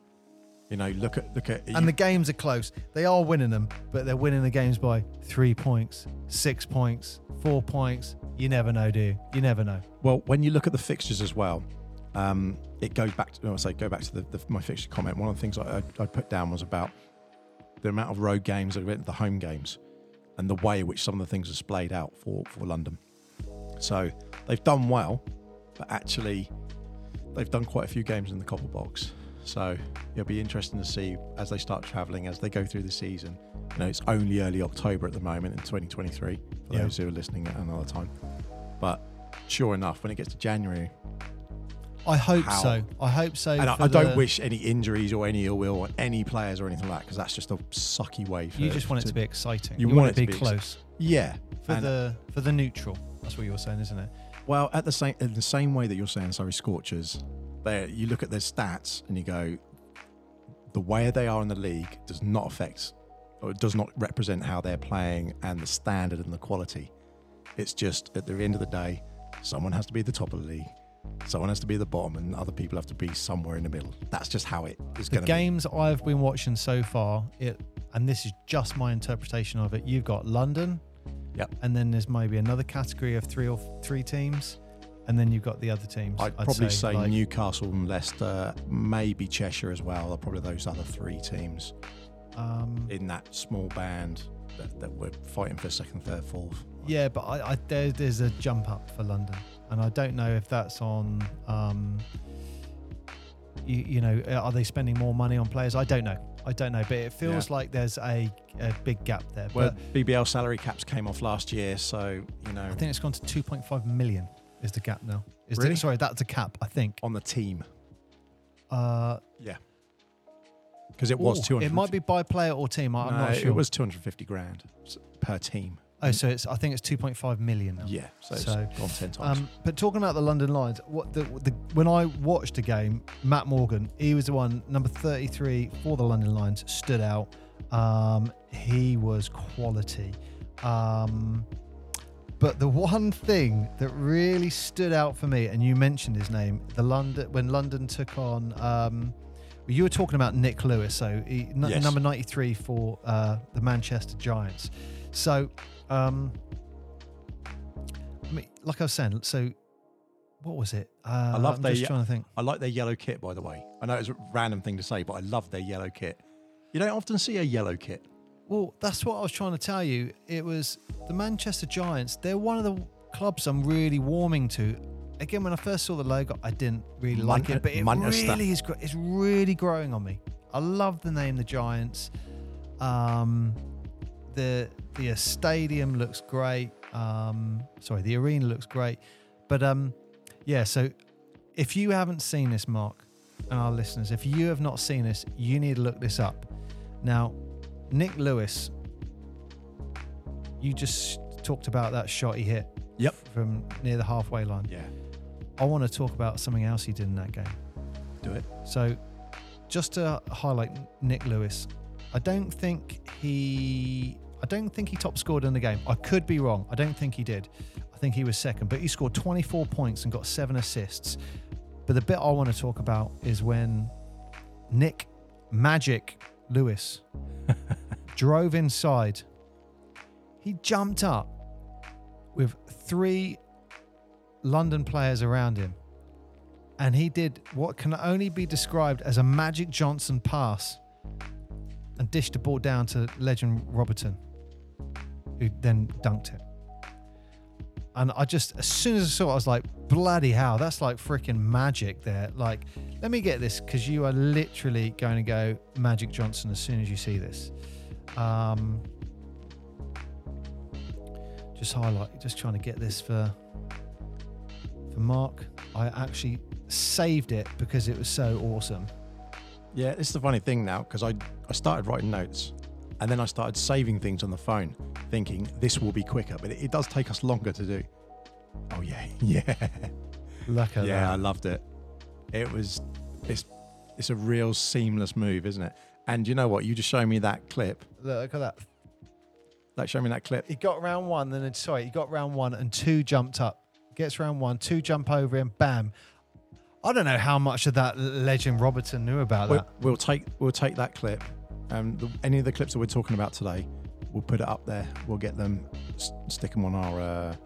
You know, look at look at and the games are close. They are winning them, but they're winning the games by three points, six points, four points. You never know, do you? You never know. Well, when you look at the fixtures as well, um, it goes back to, no, I say go back to the, the, my fixture comment. One of the things I, I, I put down was about the amount of road games that went the home games and the way in which some of the things are splayed out for, for London. So they've done well, but actually they've done quite a few games in the copper box. So it'll be interesting to see as they start travelling, as they go through the season. You know, it's only early October at the moment in 2023 for Yeah. those who are listening at another time. But sure enough, when it gets to January, I hope How? so. I hope so. and I, I don't the- wish any injuries or any ill will on any players or anything like that because that's just a sucky way. For, You just want it to be exciting. You You, want want, it to to be be ex- close yeah. for and- the for the neutral. That's what you're saying, isn't it? Well, at the same in the same way that you're saying, sorry, Scorchers, they you look at their stats and you go, the way they are in the league does not affect or it does not represent how they're playing and the standard and the quality. It's just at the end of the day, someone has to be the top of the league, someone has to be the bottom, and other people have to be somewhere in the middle. That's just how it is going to be. games I've been watching so far, it and this is just my interpretation of it. You've got London, Yep. and then there's maybe another category of three or three teams, and then you've got the other teams. I'd probably say, like- Newcastle and Leicester, maybe Cheshire as well. Are probably those other three teams Um, in that small band that, that we're fighting for second, third, fourth. yeah, but I, I there, there's a jump up for London, and I don't know if that's on. Um, you, you know, are they spending more money on players? I don't know. I don't know, but it feels like there's a, a big gap there. Well, but BBL salary caps came off last year, so you know I think it's gone to 2.5 million. Is the gap now? Is the- Really? sorry, that's a cap. I think. on the team, Uh, yeah, because it was ooh, two hundred. It might be by player or team. I- I'm not sure. It was two hundred fifty grand s- per team. Oh, so it's. I think it's 2.5 million now. Yeah, so, So, it's gone ten times. Um, but talking about the London Lions, what the, the when I watched the game, Matt Morgan, he was the one number 33 for the London Lions, stood out. Um, he was quality. Um, but the one thing that really stood out for me, and you mentioned his name, the London when London took on. Um, you were talking about Nick Lewis, so he, n- Yes. number 93 for uh, the Manchester Giants. So, um, I mean, like I was saying, so what was it? Uh, I love I'm their just trying to think. I like their yellow kit, by the way. I know it's a random thing to say, but I love their yellow kit. You don't often see a yellow kit. Well, that's what I was trying to tell you. It was the Manchester Giants. They're one of the clubs I'm really warming to. Again, when I first saw the logo, I didn't really like Man- it, but it Manchester. really is. gr- It's really growing on me. I love the name, the Giants. Um, the the stadium looks great. Um, sorry, the arena looks great. But um, yeah. So if you haven't seen this, Mark, and our listeners, if you have not seen this, you need to look this up. Now, Nick Lewis, you just talked about that shot he hit. Yep. From near the halfway line. Yeah, I want to talk about something else he did in that game. do it. So, just to highlight Nick Lewis, I don't think he, I don't think he top scored in the game. I could be wrong. I don't think he did. I think he was second, but he scored 24 points and got seven assists. But the bit I want to talk about is when Nick Magic Lewis *laughs* drove inside. He jumped up with three London players around him and he did what can only be described as a Magic Johnson pass and dished the ball down to legend Robertson, who then dunked it. And I just, as soon as I saw it, I was like, bloody hell, that's like freaking magic there. Like, let me get this because you are literally going to go Magic Johnson as soon as you see this. Um, just highlight, just trying to get this for for Mark. I actually saved it because it was so awesome. Yeah, this is the funny thing now because I I started writing notes, and then I started saving things on the phone, thinking this will be quicker, but it, it does take us longer to do. Oh yeah, *laughs* yeah, Look at yeah. I loved it. It was it's it's a real seamless move, isn't it? And you know what? You just show me that clip. Look at that. Like show me that clip. He got round one, then sorry, he got round one and two jumped up. Gets round one, two jump over him, bam. I don't know how much of that legend Robertson knew about We'll, that. we'll take we'll take that clip. Um, the, any of the clips that we're talking about today, we'll put it up there. We'll get them, s- stick them on our uh,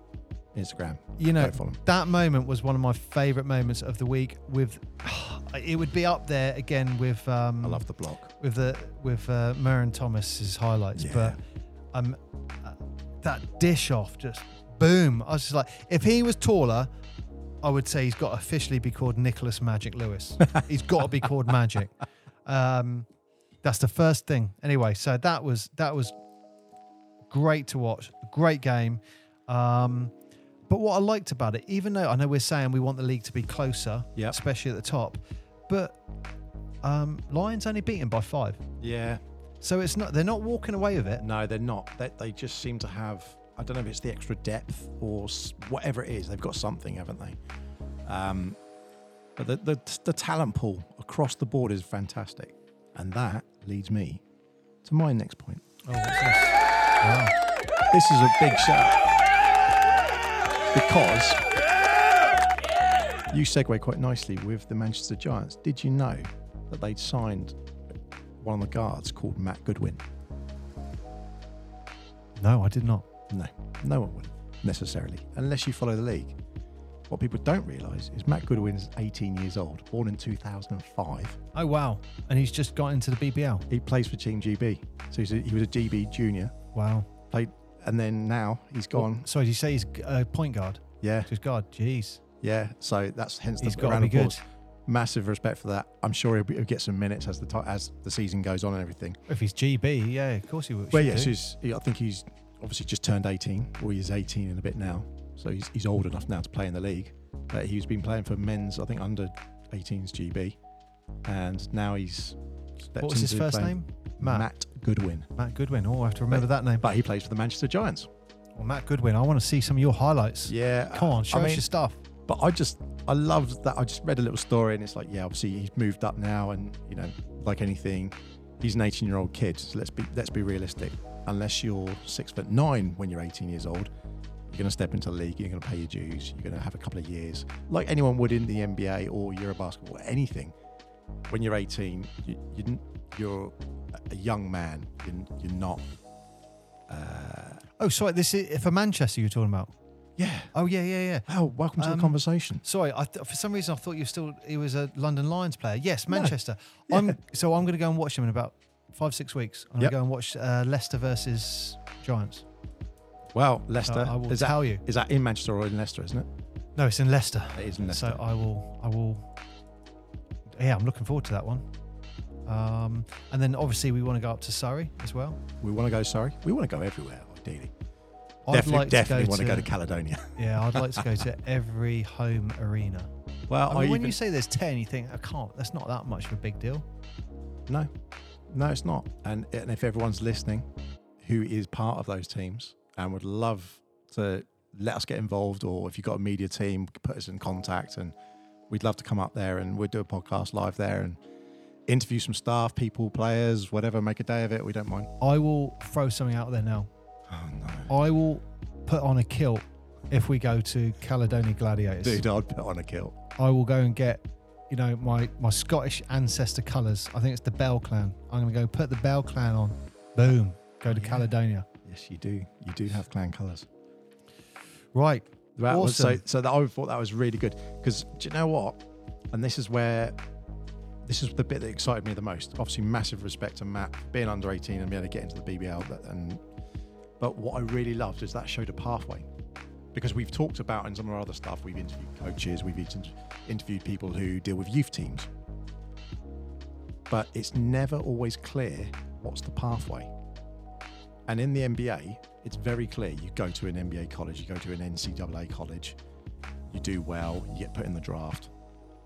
Instagram. You know, Go follow 'em. that moment was one of my favourite moments of the week. With *sighs* it would be up there again with um, I love the block. with the with uh, Thomas's highlights, Yeah. but um, uh, that dish off just boom. I was just like, if he was taller, I would say he's got to officially be called Nicholas Magic Lewis. *laughs* he's got to be called Magic. Um, that's the first thing. Anyway, so that was that was great to watch. Great game. Um, but what I liked about it, even though I know we're saying we want the league to be closer, Yep. especially at the top, but um, Lions only beaten by five. Yeah. So it's not they're not walking away with it. No, they're not. They, they just seem to have. I don't know if it's the extra depth or s- whatever it is. They've got something, haven't they? Um, but the, the the talent pool across the board is fantastic, and that leads me to my next point. Oh, what's this? Wow. This is a big shout because you segue quite nicely with the Manchester Giants. Did you know that they'd signed one of the guards called Matt Goodwin? No, I did not. No, no one would necessarily, unless you follow the league. What people don't realise is Matt Goodwin's 18 years old, born in 2005. Oh wow! And he's just got into the BBL. He plays for Team GB, so he's a, he was a GB junior. Wow. And then now he's gone. Sorry, did you say he's a uh, point guard? Yeah, Just guard. Jeez. yeah. So that's hence He's the to round be of good. applause. Massive respect for that. I'm sure he'll, be, he'll get some minutes as the as the season goes on and everything. If he's GB, yeah, of course he would. Well, yes, he's, he, I think he's obviously just turned 18, or he's 18 in a bit now. So he's, he's old enough now to play in the league. But he's been playing for men's, I think, under 18s GB. And now he's. What was his first playing- name? Matt. Matt Goodwin. Matt Goodwin. Oh, I have to remember that name. But he plays for the Manchester Giants. Well, Matt Goodwin. I want to see some of your highlights. Yeah. Come on, show I us mean, your stuff. But I just, I loved that. I just read a little story and it's like, yeah, obviously he's moved up now and, you know, like anything, he's an 18 year old kid. So let's be, let's be realistic. Unless you're six foot nine when you're 18 years old, you're going to step into the league, you're going to pay your dues, you're going to have a couple of years, like anyone would in the NBA or Eurobasketball or anything. When you're 18, you, you, you're a young man. You're, you're not. Uh, Oh, sorry. This is for Manchester. You're talking about. yeah. Oh, yeah, yeah, yeah. Oh, welcome to Um, the conversation. Sorry, I th- for some reason I thought you were still he was a London Lions player. Yes. Manchester. *laughs* I'm so I'm going to go and watch him in about five six weeks. I'm Yep. going to go and watch uh, Leicester versus Giants. Well, Leicester. I will is that tell you. Is that in Manchester or in Leicester, isn't it? No, it's in Leicester. It is in Leicester. So I will I will. Yeah, I'm looking forward to that one. Um, and then obviously we want to go up to Surrey as well. we want to go, Surrey. We want to go everywhere, ideally. I'd definitely like definitely to want to to, go to Caledonia. *laughs* Yeah, I'd like to go to every home arena. Well, I I mean, when even- you say there's ten, you think I can't. That's not that much of a big deal. no, no, it's not. And, and if everyone's listening who is part of those teams and would love to let us get involved, or if you've got a media team, put us in contact and we'd love to come up there and we'd do a podcast live there and interview some staff, people, players, whatever, make a day of it. We don't mind. I will throw something out there now. Oh, no. I will put on a kilt if we go to Caledonia Gladiators. Dude, I'd put on a kilt. I will go and get, you know, my my Scottish ancestor colours. I think it's the Bell Clan. I'm going to go put the Bell Clan on. Boom. Go to yeah. Caledonia. Yes, you do. You do have clan colours. Right. That was so. Awesome. So that I thought that was really good because do you know what? And this is where this is the bit that excited me the most. Obviously, massive respect to Matt being under 18 and being able to get into the BBL. And but what I really loved is that showed a pathway because we've talked about in some of our other stuff. We've interviewed coaches, we've interviewed people who deal with youth teams, but it's never always clear what's the pathway. And in the NBA, it's very clear. You go to an NBA college, you go to an NCAA college, you do well, you get put in the draft.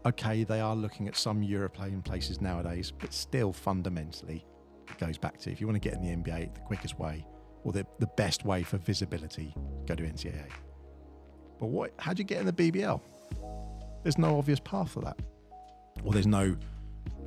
Okay, they are looking at some European places nowadays, but still fundamentally, it goes back to if you want to get in the NBA, the quickest way or the, the best way for visibility, go to NCAA. But what? How do you get in the BBL? There's no obvious path for that, or there's no,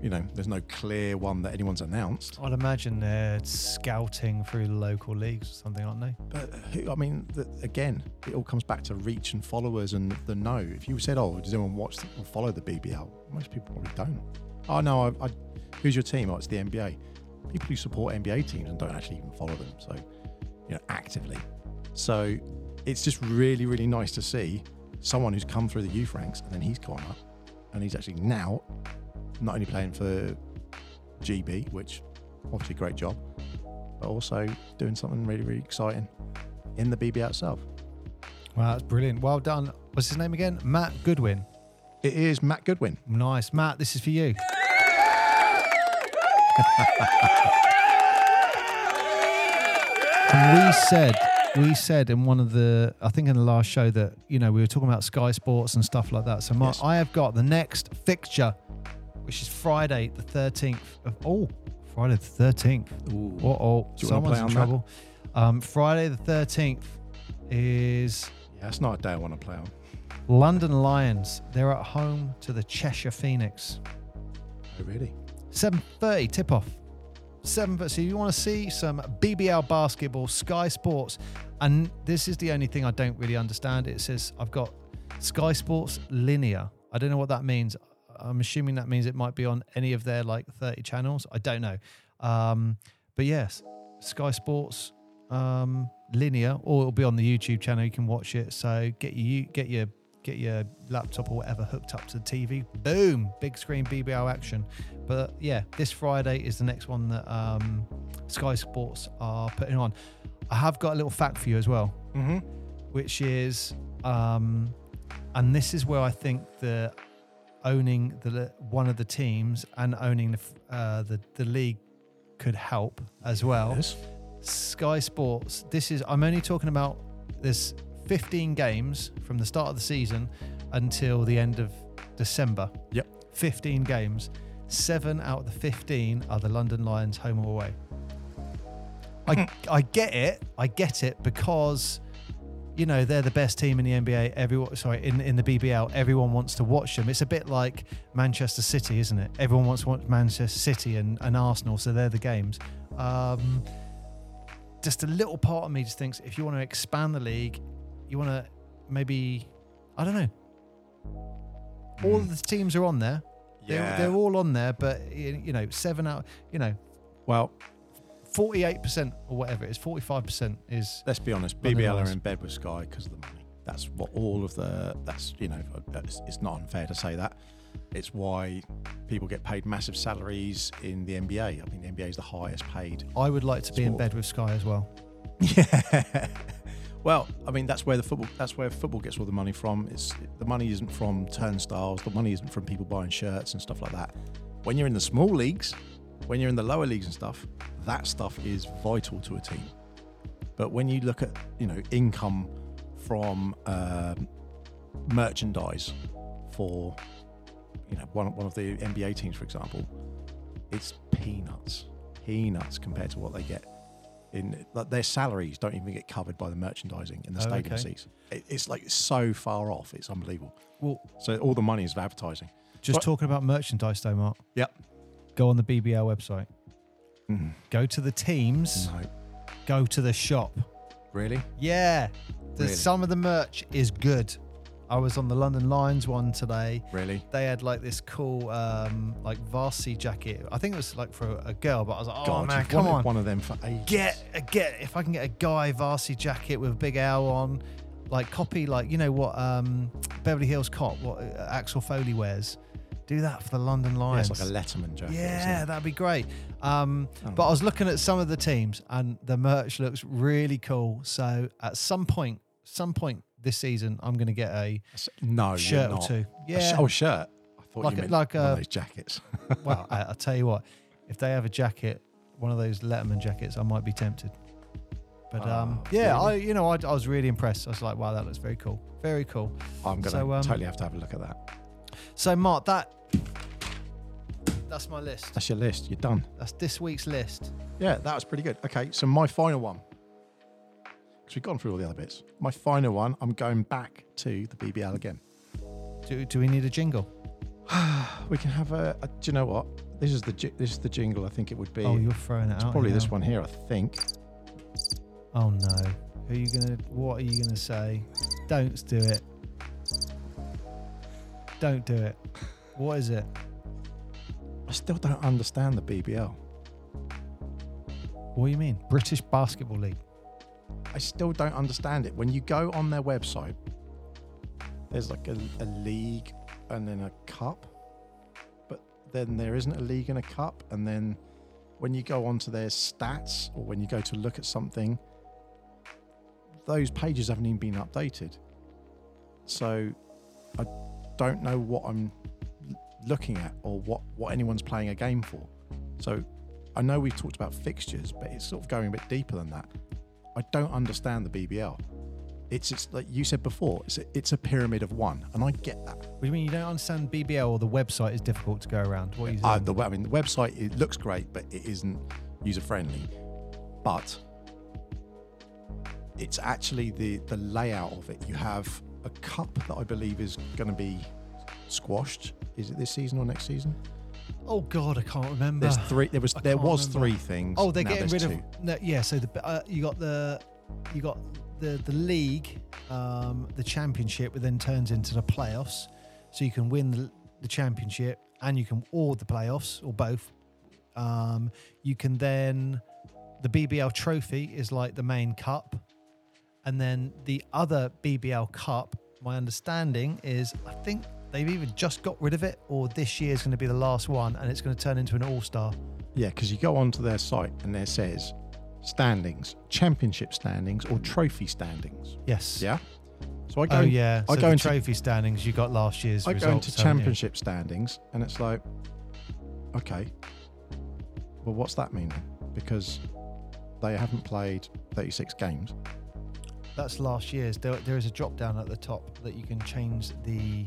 you know, there's no clear one that anyone's announced. I'd imagine they're scouting through local leagues or something, aren't they? But uh, who, I mean, the, again, it all comes back to reach and followers and the know. If you said, "Oh, does anyone watch or follow the BBL?" Most people probably don't. Oh no, I, I, who's your team? Oh, it's the NBA. People who support NBA teams and don't actually even follow them, so you know, actively. So it's just really, really nice to see someone who's come through the youth ranks and then he's gone up, and he's actually now not only playing for GB, which obviously great job, but also doing something really, really exciting in the BBL itself. Wow, that's brilliant. Well done. What's his name again? Matt Goodwin. It is Matt Goodwin. Nice. Matt, this is for you. and we said we said in one of the I think in the last show that you know we were talking about Sky Sports and stuff like that. So Mark, Yes. I have got the next fixture, which is Friday the thirteenth of oh Friday the thirteenth. Ooh. Uh oh, Do you wanna someone's in trouble. Um, Friday the thirteenth is Yeah, that's not a day I want to play on. London Lions. They're at home to the Cheshire Phoenix. Oh, really? 7.30 tip off. 7th. So if you want to see some BBL basketball, Sky Sports. And this is the only thing I don't really understand. It says I've got Sky Sports linear. I don't know what that means. I'm assuming that means it might be on any of their like 30 channels. I don't know. Um, but yes, Sky Sports um, linear, or it'll be on the YouTube channel. You can watch it. So get you get your get your laptop or whatever hooked up to the TV. Boom, big screen BBL action. But yeah, this Friday is the next one that um, Sky Sports are putting on. I have got a little fact for you as well, Mm-hmm. which is, um, and this is where I think the owning the one of the teams and owning the uh, the the league could help as well. Yes. Sky Sports. This is I'm only talking about there's 15 games from the start of the season until the end of December. Yep. 15 games. Seven out of the 15 are the London Lions home or away. I *laughs* I get it. I get it because you know they're the best team in the NBA. Everyone, sorry, in in the BBL, everyone wants to watch them. It's a bit like Manchester City, isn't it? Everyone wants to watch Manchester City and, and Arsenal, so they're the games. Um, just a little part of me just thinks if you want to expand the league, you want to maybe, I don't know. All of the teams are on there. They're, Yeah. they're all on there, but you know, seven out, you know, Well, forty-eight percent or whatever it is, forty-five percent is let's be honest. BBL are in bed with Sky because of the money. That's what all of the. That's you know. It's, it's not unfair to say that. It's why people get paid massive salaries in the NBA. I think the NBA is the highest paid. I would like to be in bed with Sky as well. Yeah. *laughs* well, I mean that's where the football that's where football gets all the money from. It's the money isn't from turnstiles, the money isn't from people buying shirts and stuff like that. When you're in the small leagues, when you're in the lower leagues and stuff, that stuff is vital to a team. But when you look at, you know, income from um, merchandise for you know, one, one of the NBA teams, for example, it's peanuts, peanuts compared to what they get in like their salaries don't even get covered by the merchandising in the Oh, stadium okay. seats. It, it's like so far off. It's unbelievable. Well, So all the money is advertising. just What- talking about merchandise, though, Mark. Yep. Go on the BBL website. Mm. Go to the teams. No, Go to the shop. really? Yeah, the, Really? some of the merch is good. I was on the London Lions one today. Really? They had like this cool, um, like varsity jacket. I think it was like for a girl, but I was like, oh man, you've come on, one of them for ages. get a get if I can get a guy varsity jacket with a big L on, like copy like you know what um Beverly Hills Cop what uh, Axel Foley wears. Do that for the London Yeah, Lions. it's like a Letterman jacket. Yeah, that'd be great. Um, Oh. But I was looking at some of the teams, and the merch looks really cool. So at some point, some point this season, I'm going to get a No, shirt or two. A Yeah. oh, a shirt. I thought Like you a- meant like one a- of those jackets. *laughs* well, I, I'll tell you what. If they have a jacket, one of those Letterman jackets, I might be tempted. But um, Ah, yeah, I you know I, I was really impressed. I was like, wow, that looks very cool, very cool. I'm gonna So, um, totally have to have a look at that. So Mark, that that's my list. That's your list. You're done. That's this week's list. Yeah, that was pretty good. Okay, so my final one, because we've gone through all the other bits. My final one, I'm going back to the BBL again. Do, do we need a jingle? *sighs* We can have a. a do you know what? This is the this is the jingle. I think it would be. Oh, you're throwing it out. it's out. probably this one here. I think. Oh no. Who are you gonna what are you gonna say? Don't do it. Don't do it. What is it? I still don't understand the BBL. What do you mean? British Basketball League. I still don't understand it. When you go on their website, there's like a, a league and then a cup, but then there isn't a league and a cup. And then when you go onto their stats or when you go to look at something, those pages haven't even been updated. So I don't know what I'm looking at or what, what anyone's playing a game for. So I know we've talked about fixtures, but it's sort of going a bit deeper than that. I don't understand the BBL. It's it's like you said before. It's a, it's a pyramid of one, and I get that. What do you mean you don't understand BBL or the website is difficult to go around? What are you Uh, the I mean the website it looks great, but it isn't user friendly. But it's actually the the layout of it. You have a cup that I believe is going to be squashed. Is it this season or next season? Oh God, I can't remember. There's three. There was I there was remember. three things. Oh, they're now getting rid two. of no, yeah. So the uh, you got the you got the the league, um, the championship, that then turns into the playoffs. So you can win the, the championship and you can or the playoffs or both. Um, you can then the BBL trophy is like the main cup, and then the other BBL cup. My understanding is I think they've either just got rid of it or this year is going to be the last one, and it's going to turn into an all star. Yeah, because you go onto their site and there says standings, championship standings, or trophy standings. Yes. Yeah. So I go. Oh yeah. I so go into trophy standings. You got last year's. I go results, into haven't you? championship standings, and it's like, okay, well, what's that mean? Because they haven't played 36 games. That's last year's. There, there is a drop down at the top that you can change the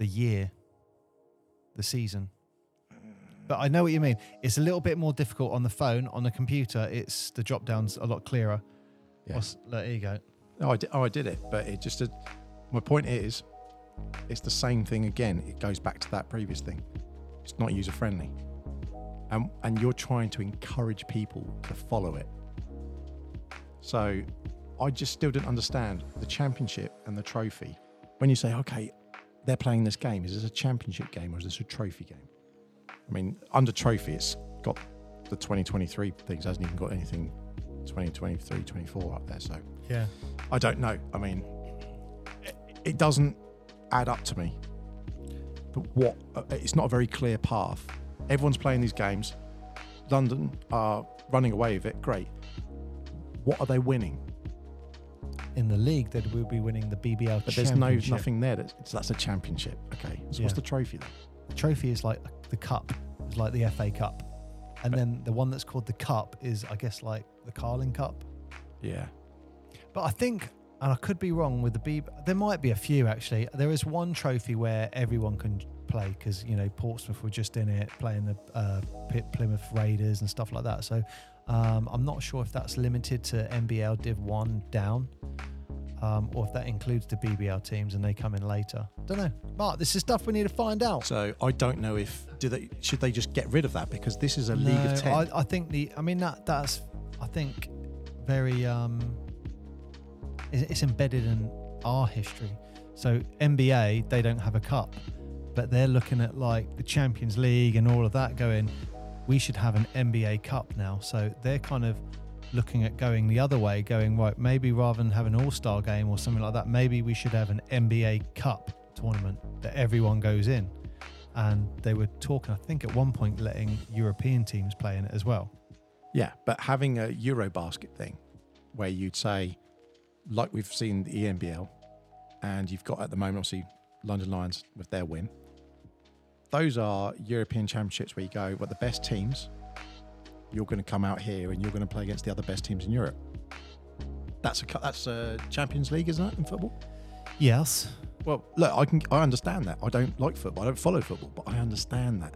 the year, the season. But I know what you mean. It's a little bit more difficult on the phone. On the computer, it's the drop downs a lot clearer. Yeah. What's- there you go. Oh, I did. Oh, I did it, but it just. Did, my point is, it's the same thing again. It goes back to that previous thing. It's not user friendly, and and you're trying to encourage people to follow it. So, I just still didn't understand the championship and the trophy. When you say, okay, they're playing this game, is this a championship game or is this a trophy game? I mean, under trophy, it's got the 2023 things. Hasn't even got anything 2023, 24 up there. So. Yeah. I don't know. I mean, it, it doesn't add up to me. But what? uh, It's not a very clear path. Everyone's playing these games. London are running away with it. Great. What are they winning? In the league, that we'll be winning the BBL But there's no nothing there. That's, that's a championship. Okay. So Yeah. what's the trophy then? The trophy is like the cup. It's like the FA Cup, and But- then the one that's called the Cup is, I guess, like the Carling Cup. Yeah. But I think, and I could be wrong with the B. There might be a few actually. There is one trophy where everyone can play because you know Portsmouth were just in it playing the uh, Plymouth Raiders and stuff like that. So um, I'm not sure if that's limited to NBL Div One down, um, or if that includes the BBL teams and they come in later. Don't know. Mark, this is stuff we need to find out. So I don't know if do they should they just get rid of that because this is a league No, of ten. I, I think the. I mean that that's. I think very. um It's embedded in our history. So NBA, they don't have a cup, but they're looking at like the Champions League and all of that, going, we should have an NBA Cup now. So they're kind of looking at going the other way, going right. Maybe rather than have an All Star game or something like that, maybe we should have an NBA Cup tournament that everyone goes in. And they were talking, I think, at one point, letting European teams play in it as well. Yeah, but having a Eurobasket thing where you'd say, like we've seen the ENBL, and you've got at the moment, obviously, London Lions with their win. Those are European championships where you go, well, the best teams, you're going to come out here and you're going to play against the other best teams in Europe. That's a that's a Champions League, isn't it, in football? Yes. Well, look, I can I understand that. I don't like football. I don't follow football, but I understand that.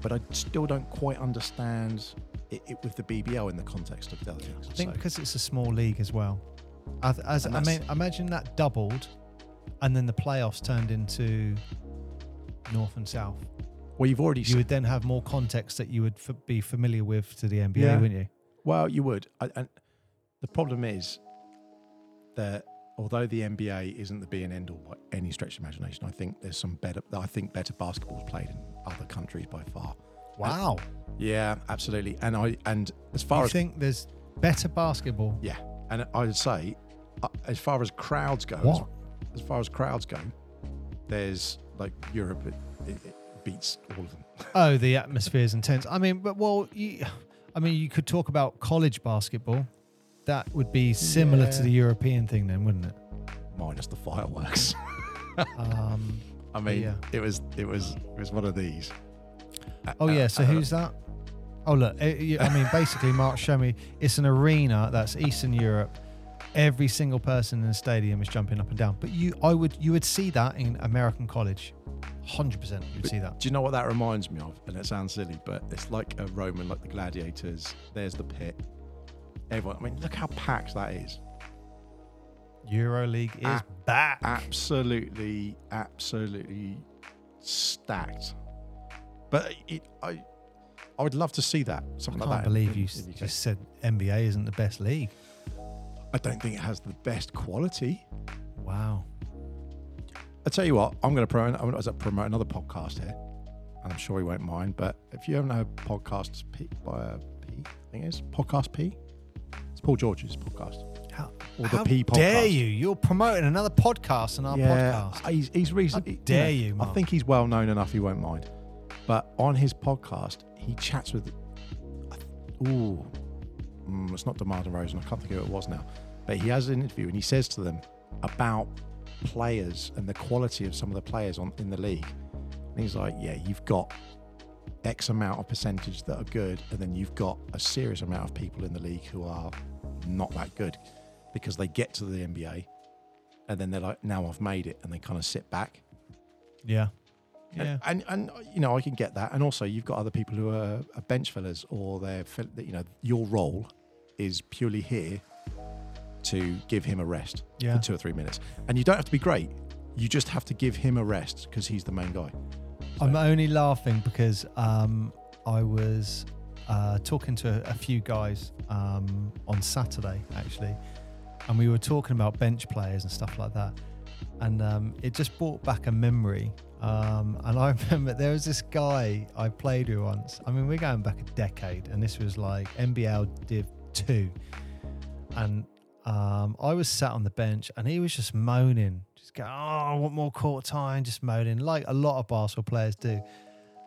But I still don't quite understand it, it with the BBL in the context of the other things. I think So- because it's a small league as well. As, as I mean, imagine that doubled, and then the playoffs turned into North and South. well, you've already You said, would then have more context that you would f- be familiar with to the NBA, Yeah. wouldn't you? well, you would. I, and the problem is that although the NBA isn't the be and end all by any stretch of imagination, I think there's some better. I think better basketball is played in other countries by far. Wow. Yeah, absolutely. And I and as far you as think there's better basketball? Yeah, and I'd say, uh, as far as crowds go, What? as far as crowds go, there's like Europe, it, it, it beats all of them. *laughs* Oh, the atmosphere is intense. I mean, but well, you, I mean, you could talk about college basketball. That would be similar to the European thing, then, wouldn't it? Minus the fireworks. *laughs* Um, I mean, Yeah. it was it was it was one of these. Oh Uh, yeah. So uh, who's that? Oh look. eh, I mean, basically, Mark showed me. It's an arena that's Eastern Europe. Every single person in the stadium is jumping up and down. But you, I would, you would see that in American college. Hundred percent, you would see that. Do you know what that reminds me of? And it sounds silly, but it's like a Roman, like the gladiators. There's the pit. Everyone. I mean, look how packed that is. EuroLeague is Ah, back. absolutely, absolutely stacked. But it, I, I would love to see that something I like can't that. believe in- you in s- the just said NBA isn't the best league. I don't think it has the best quality. Wow. I tell you what, I'm going to promote. I'm going to promote another podcast here, and I'm sure he won't mind. But if you haven't heard podcasts P by uh, P, I think it is podcast P. It's Paul George's podcast. How, Or the how P dare you? You're promoting another podcast on our podcast. he's he's recently. dare you, I Mark. think he's well known enough. He won't mind. But on his podcast, he chats with. Ooh, mm, it's not DeMar DeRozan. I can't think who it was now. But he has an interview and he says to them about players and the quality of some of the players on in the league. And he's like, "Yeah, you've got X amount of percentage that are good, and then you've got a serious amount of people in the league who are not that good because they get to the NBA and then they're like, now I've made it, and they kind of sit back. Yeah. And- Yeah. And, and you know I can get that, and also you've got other people who are, are bench fillers, or they're you know your role is purely here to give him a rest Yeah. for two or three minutes, and you don't have to be great. You just have to give him a rest because he's the main guy. I'm only laughing because um, I was uh, talking to a, a few guys um, on Saturday, actually, and we were talking about bench players and stuff like that. And um, it just brought back a memory. Um, and I *laughs* remember there was this guy I played with once. I mean, we're going back a decade, and this was like NBL Div 2. And um, I was sat on the bench, and he was just moaning, just going, "Oh, I want more court time," just moaning, like a lot of basketball players do.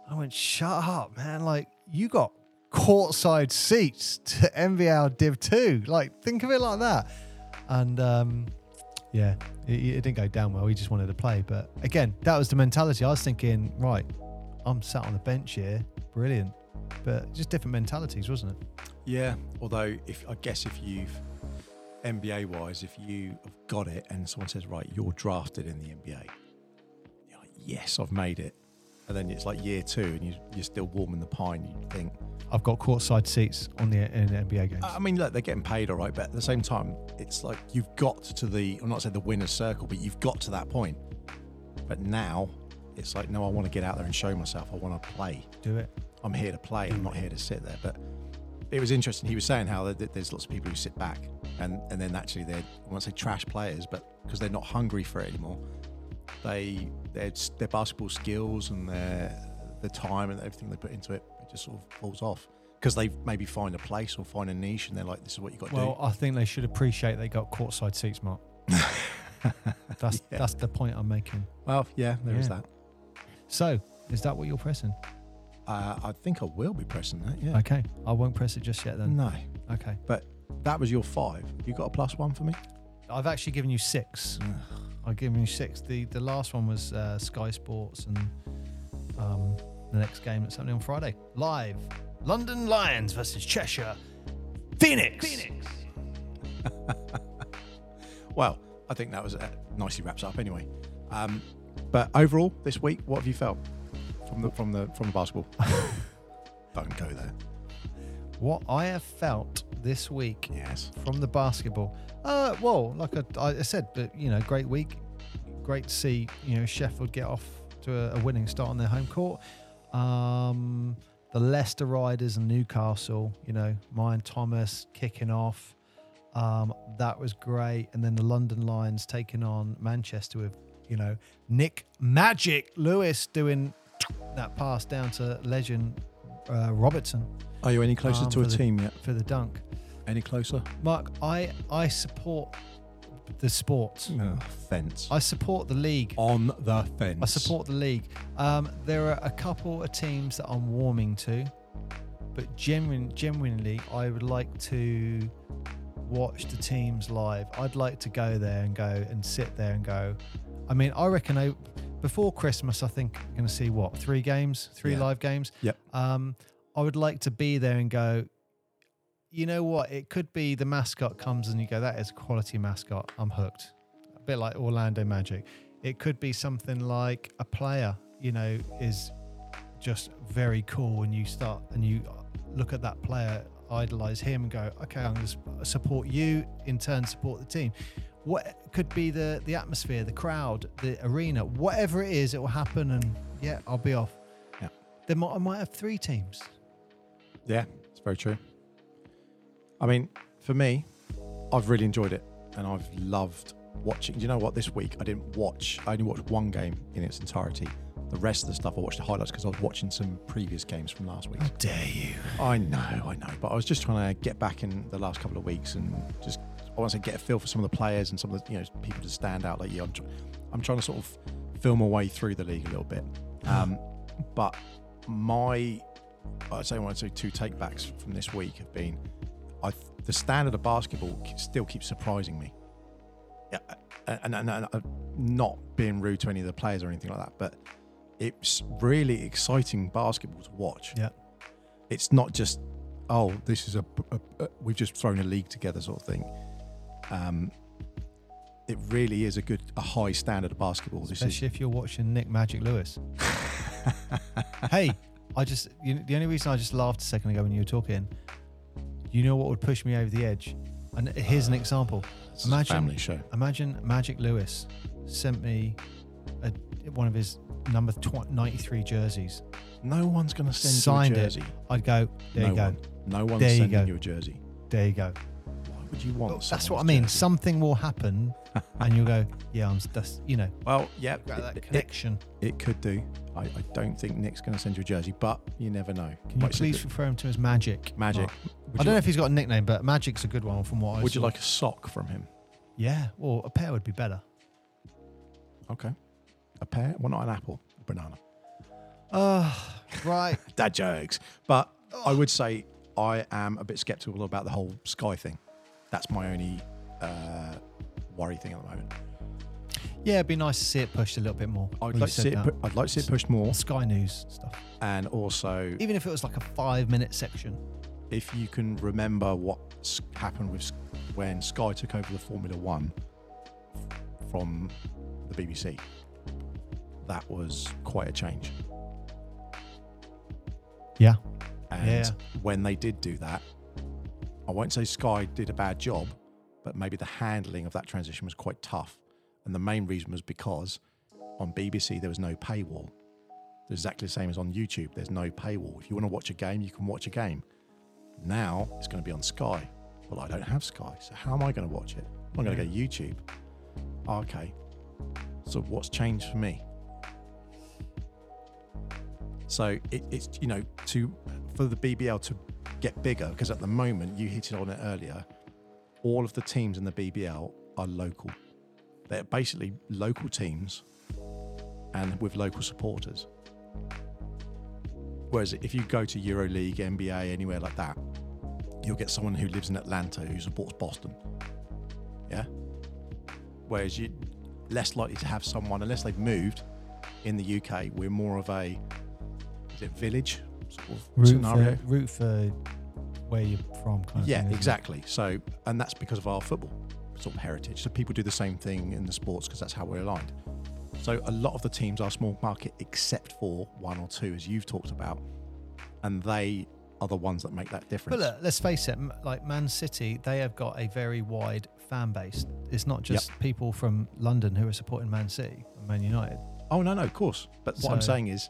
I went, "Shut up, man! Like you got courtside seats to NBL Div Two. Like think of it like that." And um, yeah, it, it didn't go down well. He just wanted to play, but again, that was the mentality. I was thinking, right, I'm sat on the bench here, brilliant, but just different mentalities, wasn't it? Yeah. Although, if I guess if you've NBA wise, if you have got it and someone says, right, you're drafted in the NBA, you're like, yes, I've made it. And then it's like year two and you, you're still warming the pine. You think, I've got courtside seats on the in the NBA games. I mean, look, they're getting paid all right, but at the same time, it's like you've got to the, I'm not saying the winner's circle, but you've got to that point. But now it's like, no, I want to get out there and show myself. I want to play. Do it. I'm here to play. I'm not here to sit there. But it was interesting. He was saying how there's lots of people who sit back and, and then actually they're, I won't say trash players, but because they're not hungry for it anymore, they their, their basketball skills and their the time and everything they put into it, it just sort of falls off. Because they maybe find a place or find a niche and they're like, this is what you got to do. Well, I think they should appreciate they got courtside seats, Mark. *laughs* That's Yeah. that's the point I'm making. Well, yeah, there is Yeah. that. So, is that what you're pressing? Uh, I think I will be pressing that, yeah. Okay, I won't press it just yet then. No, Okay, that was your five. You got a plus one for me? I've actually given you six. I've given you six. The the last one was uh, Sky Sports, and um, the next game that's happening on Friday, live, London Lions versus Cheshire Phoenix. Phoenix. *laughs* Well, I think that was uh, nicely wraps up anyway. Um, but overall, this week, what have you felt from the from the from the basketball? *laughs* Don't go there. What I have felt this week Yes. from the basketball. Uh, well, like I, I said, but you know, great week. Great to see you know Sheffield get off to a, a winning start on their home court. Um, the Leicester Riders and Newcastle, you know, Ryan Thomas kicking off. Um, that was great. And then the London Lions taking on Manchester with, you know, Nick Magic Lewis doing that pass down to legend uh, Robertson Are you any closer Um, to a the- team yet? for the dunk. Any closer? Mark, I I support the sport. Fence. I support the league. On the fence. I support the league. Um, there are a couple of teams that I'm warming to, but genuine, genuinely, I would like to watch the teams live. I'd like to go there and go and sit there and go. I mean, I reckon I, before Christmas, I think I'm going to see what three games, three Yeah. live games. Yep. Um, I would like to be there and go. You know what? It could be the mascot comes and you go, that is a quality mascot. I'm hooked. A bit like Orlando Magic. It could be something like a player, you know, is just very cool and you start and you look at that player, idolize him and go, okay, I'm going to support you, in turn support the team. What could be the the atmosphere, the crowd, the arena, whatever it is, it will happen and yeah, I'll be off. Yeah. Might, I might have three teams. Yeah, it's very true. I mean, for me, I've really enjoyed it and I've loved watching. Do you know what? This week I didn't watch, I only watched one game in its entirety. The rest of the stuff I watched the highlights because I was watching some previous games from last week. How dare you? I know, I know, but I was just trying to get back in the last couple of weeks and just I want to say get a feel for some of the players and some of the you know people to stand out like you. I'm, tr- I'm trying to sort of film my way through the league a little bit, um, but my I'd say one two two takebacks from this week have been I the standard of basketball still keeps surprising me. Yeah, and, and, and, and not being rude to any of the players or anything like that, but it's really exciting basketball to watch. Yeah. It's not just oh this is a, a, a we've just thrown a league together sort of thing. Um, it really is a good a high standard of basketball. This is Especially if you're watching Nick Magic Lewis. *laughs* hey, I just you know, the only reason I just laughed a second ago when you were talking, you know what would push me over the edge? And here's an uh, example. This a Imagine family show. Imagine Magic Lewis sent me a, one of his number tw- 93 jerseys. No one's going to send Signed you a it. jersey. I'd go, there no you go, one. No one's There you sending go. you a jersey. there you go. Why would you want? That's what I mean. jersey? Something will happen, *laughs* and you'll go, yeah, I'm. That's you know, Well, yeah, that it, it, connection. it could do. I, I don't think Nick's going to send you a jersey, but you never know. Can you please refer him to as Magic? Magic? Mark? I don't know like- if he's got a nickname, but Magic's a good one from what I Would you like a sock from him? Yeah, or a pair would be better. Okay. A pear? Well, not an apple. A banana. Oh, right. *laughs* Dad jokes. But I would say I am a bit skeptical about the whole Sky thing. That's my only uh, worry thing at the moment. Yeah, it'd be nice to see it pushed a little bit more. I'd like to see it. Pu- I'd like to see it pushed more, Sky News stuff. and also Even if it was like a five minute section. if you can remember what s- happened with s- when Sky took over the Formula One from the BBC, that was quite a change. Yeah. And Yeah. when they did do that, I won't say Sky did a bad job, but maybe the handling of that transition was quite tough. And the main reason was because on BBC there was no paywall. It's exactly the same as on YouTube. There's no paywall. If you want to watch a game, you can watch a game. Now it's going to be on Sky. Well, I don't have Sky, so how am I going to watch it? I'm going to go YouTube. Okay. So what's changed for me? So it, it's you know to for the BBL to get bigger because at the moment you hit it on it earlier. All of the teams in the BBL are local. They're basically local teams and with local supporters. Whereas if you go to EuroLeague, NBA, anywhere like that, you'll get someone who lives in Atlanta who supports Boston. Yeah. Whereas you're less likely to have someone unless they've moved in the UK. We're more of a is it village sort of Root scenario. for, root for where you're from, kind of Yeah, thing, isn't it? exactly. So, and that's because of our football sort of heritage. So people do the same thing in the sports because that's how we're aligned. So a lot of the teams are small market, except for one or two, as you've talked about, and they are the ones that make that difference. But look, let's face it, like Man City, they have got a very wide fan base. It's not just people from London who are supporting Man City and Man United. oh no, no, of course. But what I'm saying is,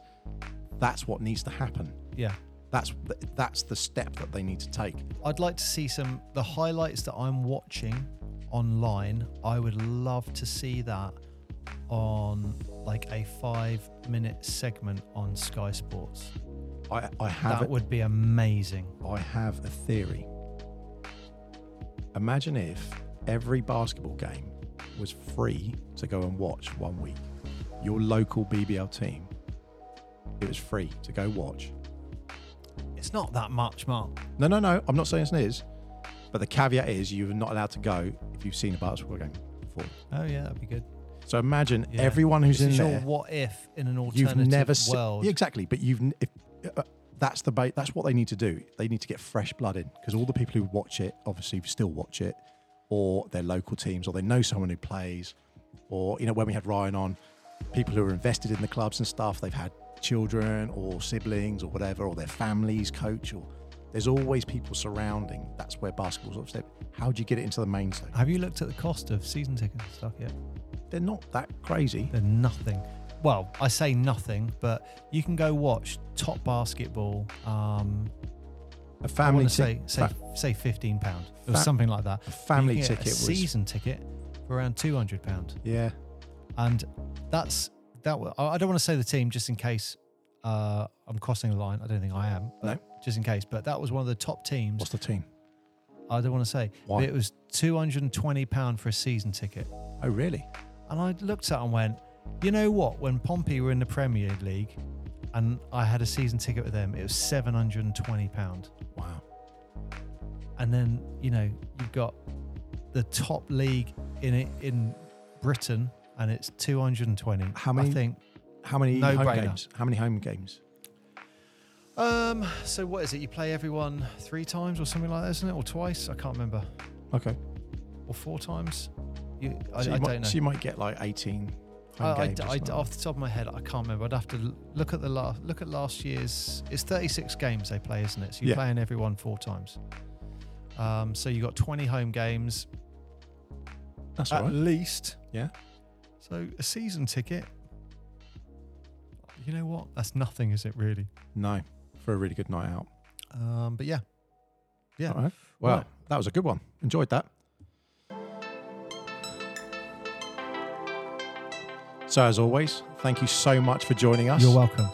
that's what needs to happen. Yeah. That's th- that's the step that they need to take. I'd like to see some the highlights that I'm watching online. I would love to see that on like a five minute segment on Sky Sports. I, I have That it. would be amazing. I have a theory. Imagine if every basketball game was free to go and watch one week. Your local BBL team, it was free to go watch. It's not that much, Mark. No, no, no. I'm not saying it is, but the caveat is you're not allowed to go if you've seen a basketball game before. Oh yeah, that'd be good. So imagine Yeah. everyone who's This in is your there. what if in an You've alternative never se- world. Yeah, exactly. But you've n- if, uh, that's the ba- that's what they need to do. They need to get fresh blood in because all the people who watch it obviously still watch it, or their local teams, or they know someone who plays, or you know when we had Ryan on, people who are invested in the clubs and stuff. They've had children or siblings or whatever, or their families coach. Or there's always people surrounding. That's where basketball's sort of step. How do you get it into the mainstream? Have you looked at the cost of season tickets and stuff yet? They're not that crazy. They're nothing. well, I say nothing, but you can go watch top basketball. Um, A family want to say ticket. say say fifteen pound or Fa- something like that. A family You can get ticket a was season ticket for around two hundred pound, yeah. and that's that. I don't want to say the team just in case uh, I'm crossing the line. I don't think I am. but Just in case, but that was one of the top teams. What's the team? I don't want to say. Why? But it was two hundred and twenty pound for a season ticket. Oh really? And I looked at it and went, you know what? When Pompey were in the Premier League and I had a season ticket with them, it was £720. Wow. And then, you know, you've got the top league in it in Britain and it's 220. How many- I think. How many No home brainer. games? How many home games? Um, so what is it? You play everyone three times or something like that, isn't it? Or twice? I can't remember. Okay. Or four times? You, I, so, I you might, don't know. so you might get like 18 home I, I, I- off the top of my head, I can't remember. I'd have to look at the last look at last year's. It's 36 games they play, isn't it? So you're Yeah. playing everyone four times. Um, so you got 20 home games That's right. at right. least. Yeah. So a season ticket. You know what? That's nothing, is it really? No, for a really good night out. Um, but yeah, yeah. All right. Well, Right. that was a good one. Enjoyed that. So, as always, thank you so much for joining us. You're welcome.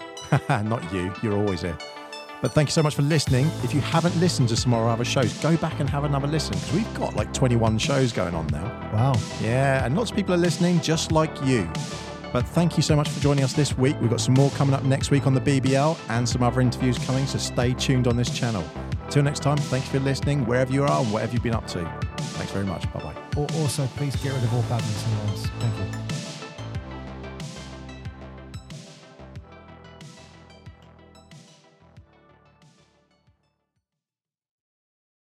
*laughs* Not you. You're always here. But thank you so much for listening. If you haven't listened to some of our other shows, go back and have another listen because we've got like 21 shows going on now. Wow. Yeah, and lots of people are listening just like you. But thank you so much for joining us this week. We've got some more coming up next week on the BBL and some other interviews coming, so stay tuned on this channel. Till next time, thank you for listening wherever you are and whatever you've been up to. Thanks very much. Bye bye. Al- Also, please get rid of all badminton lines. Thank you.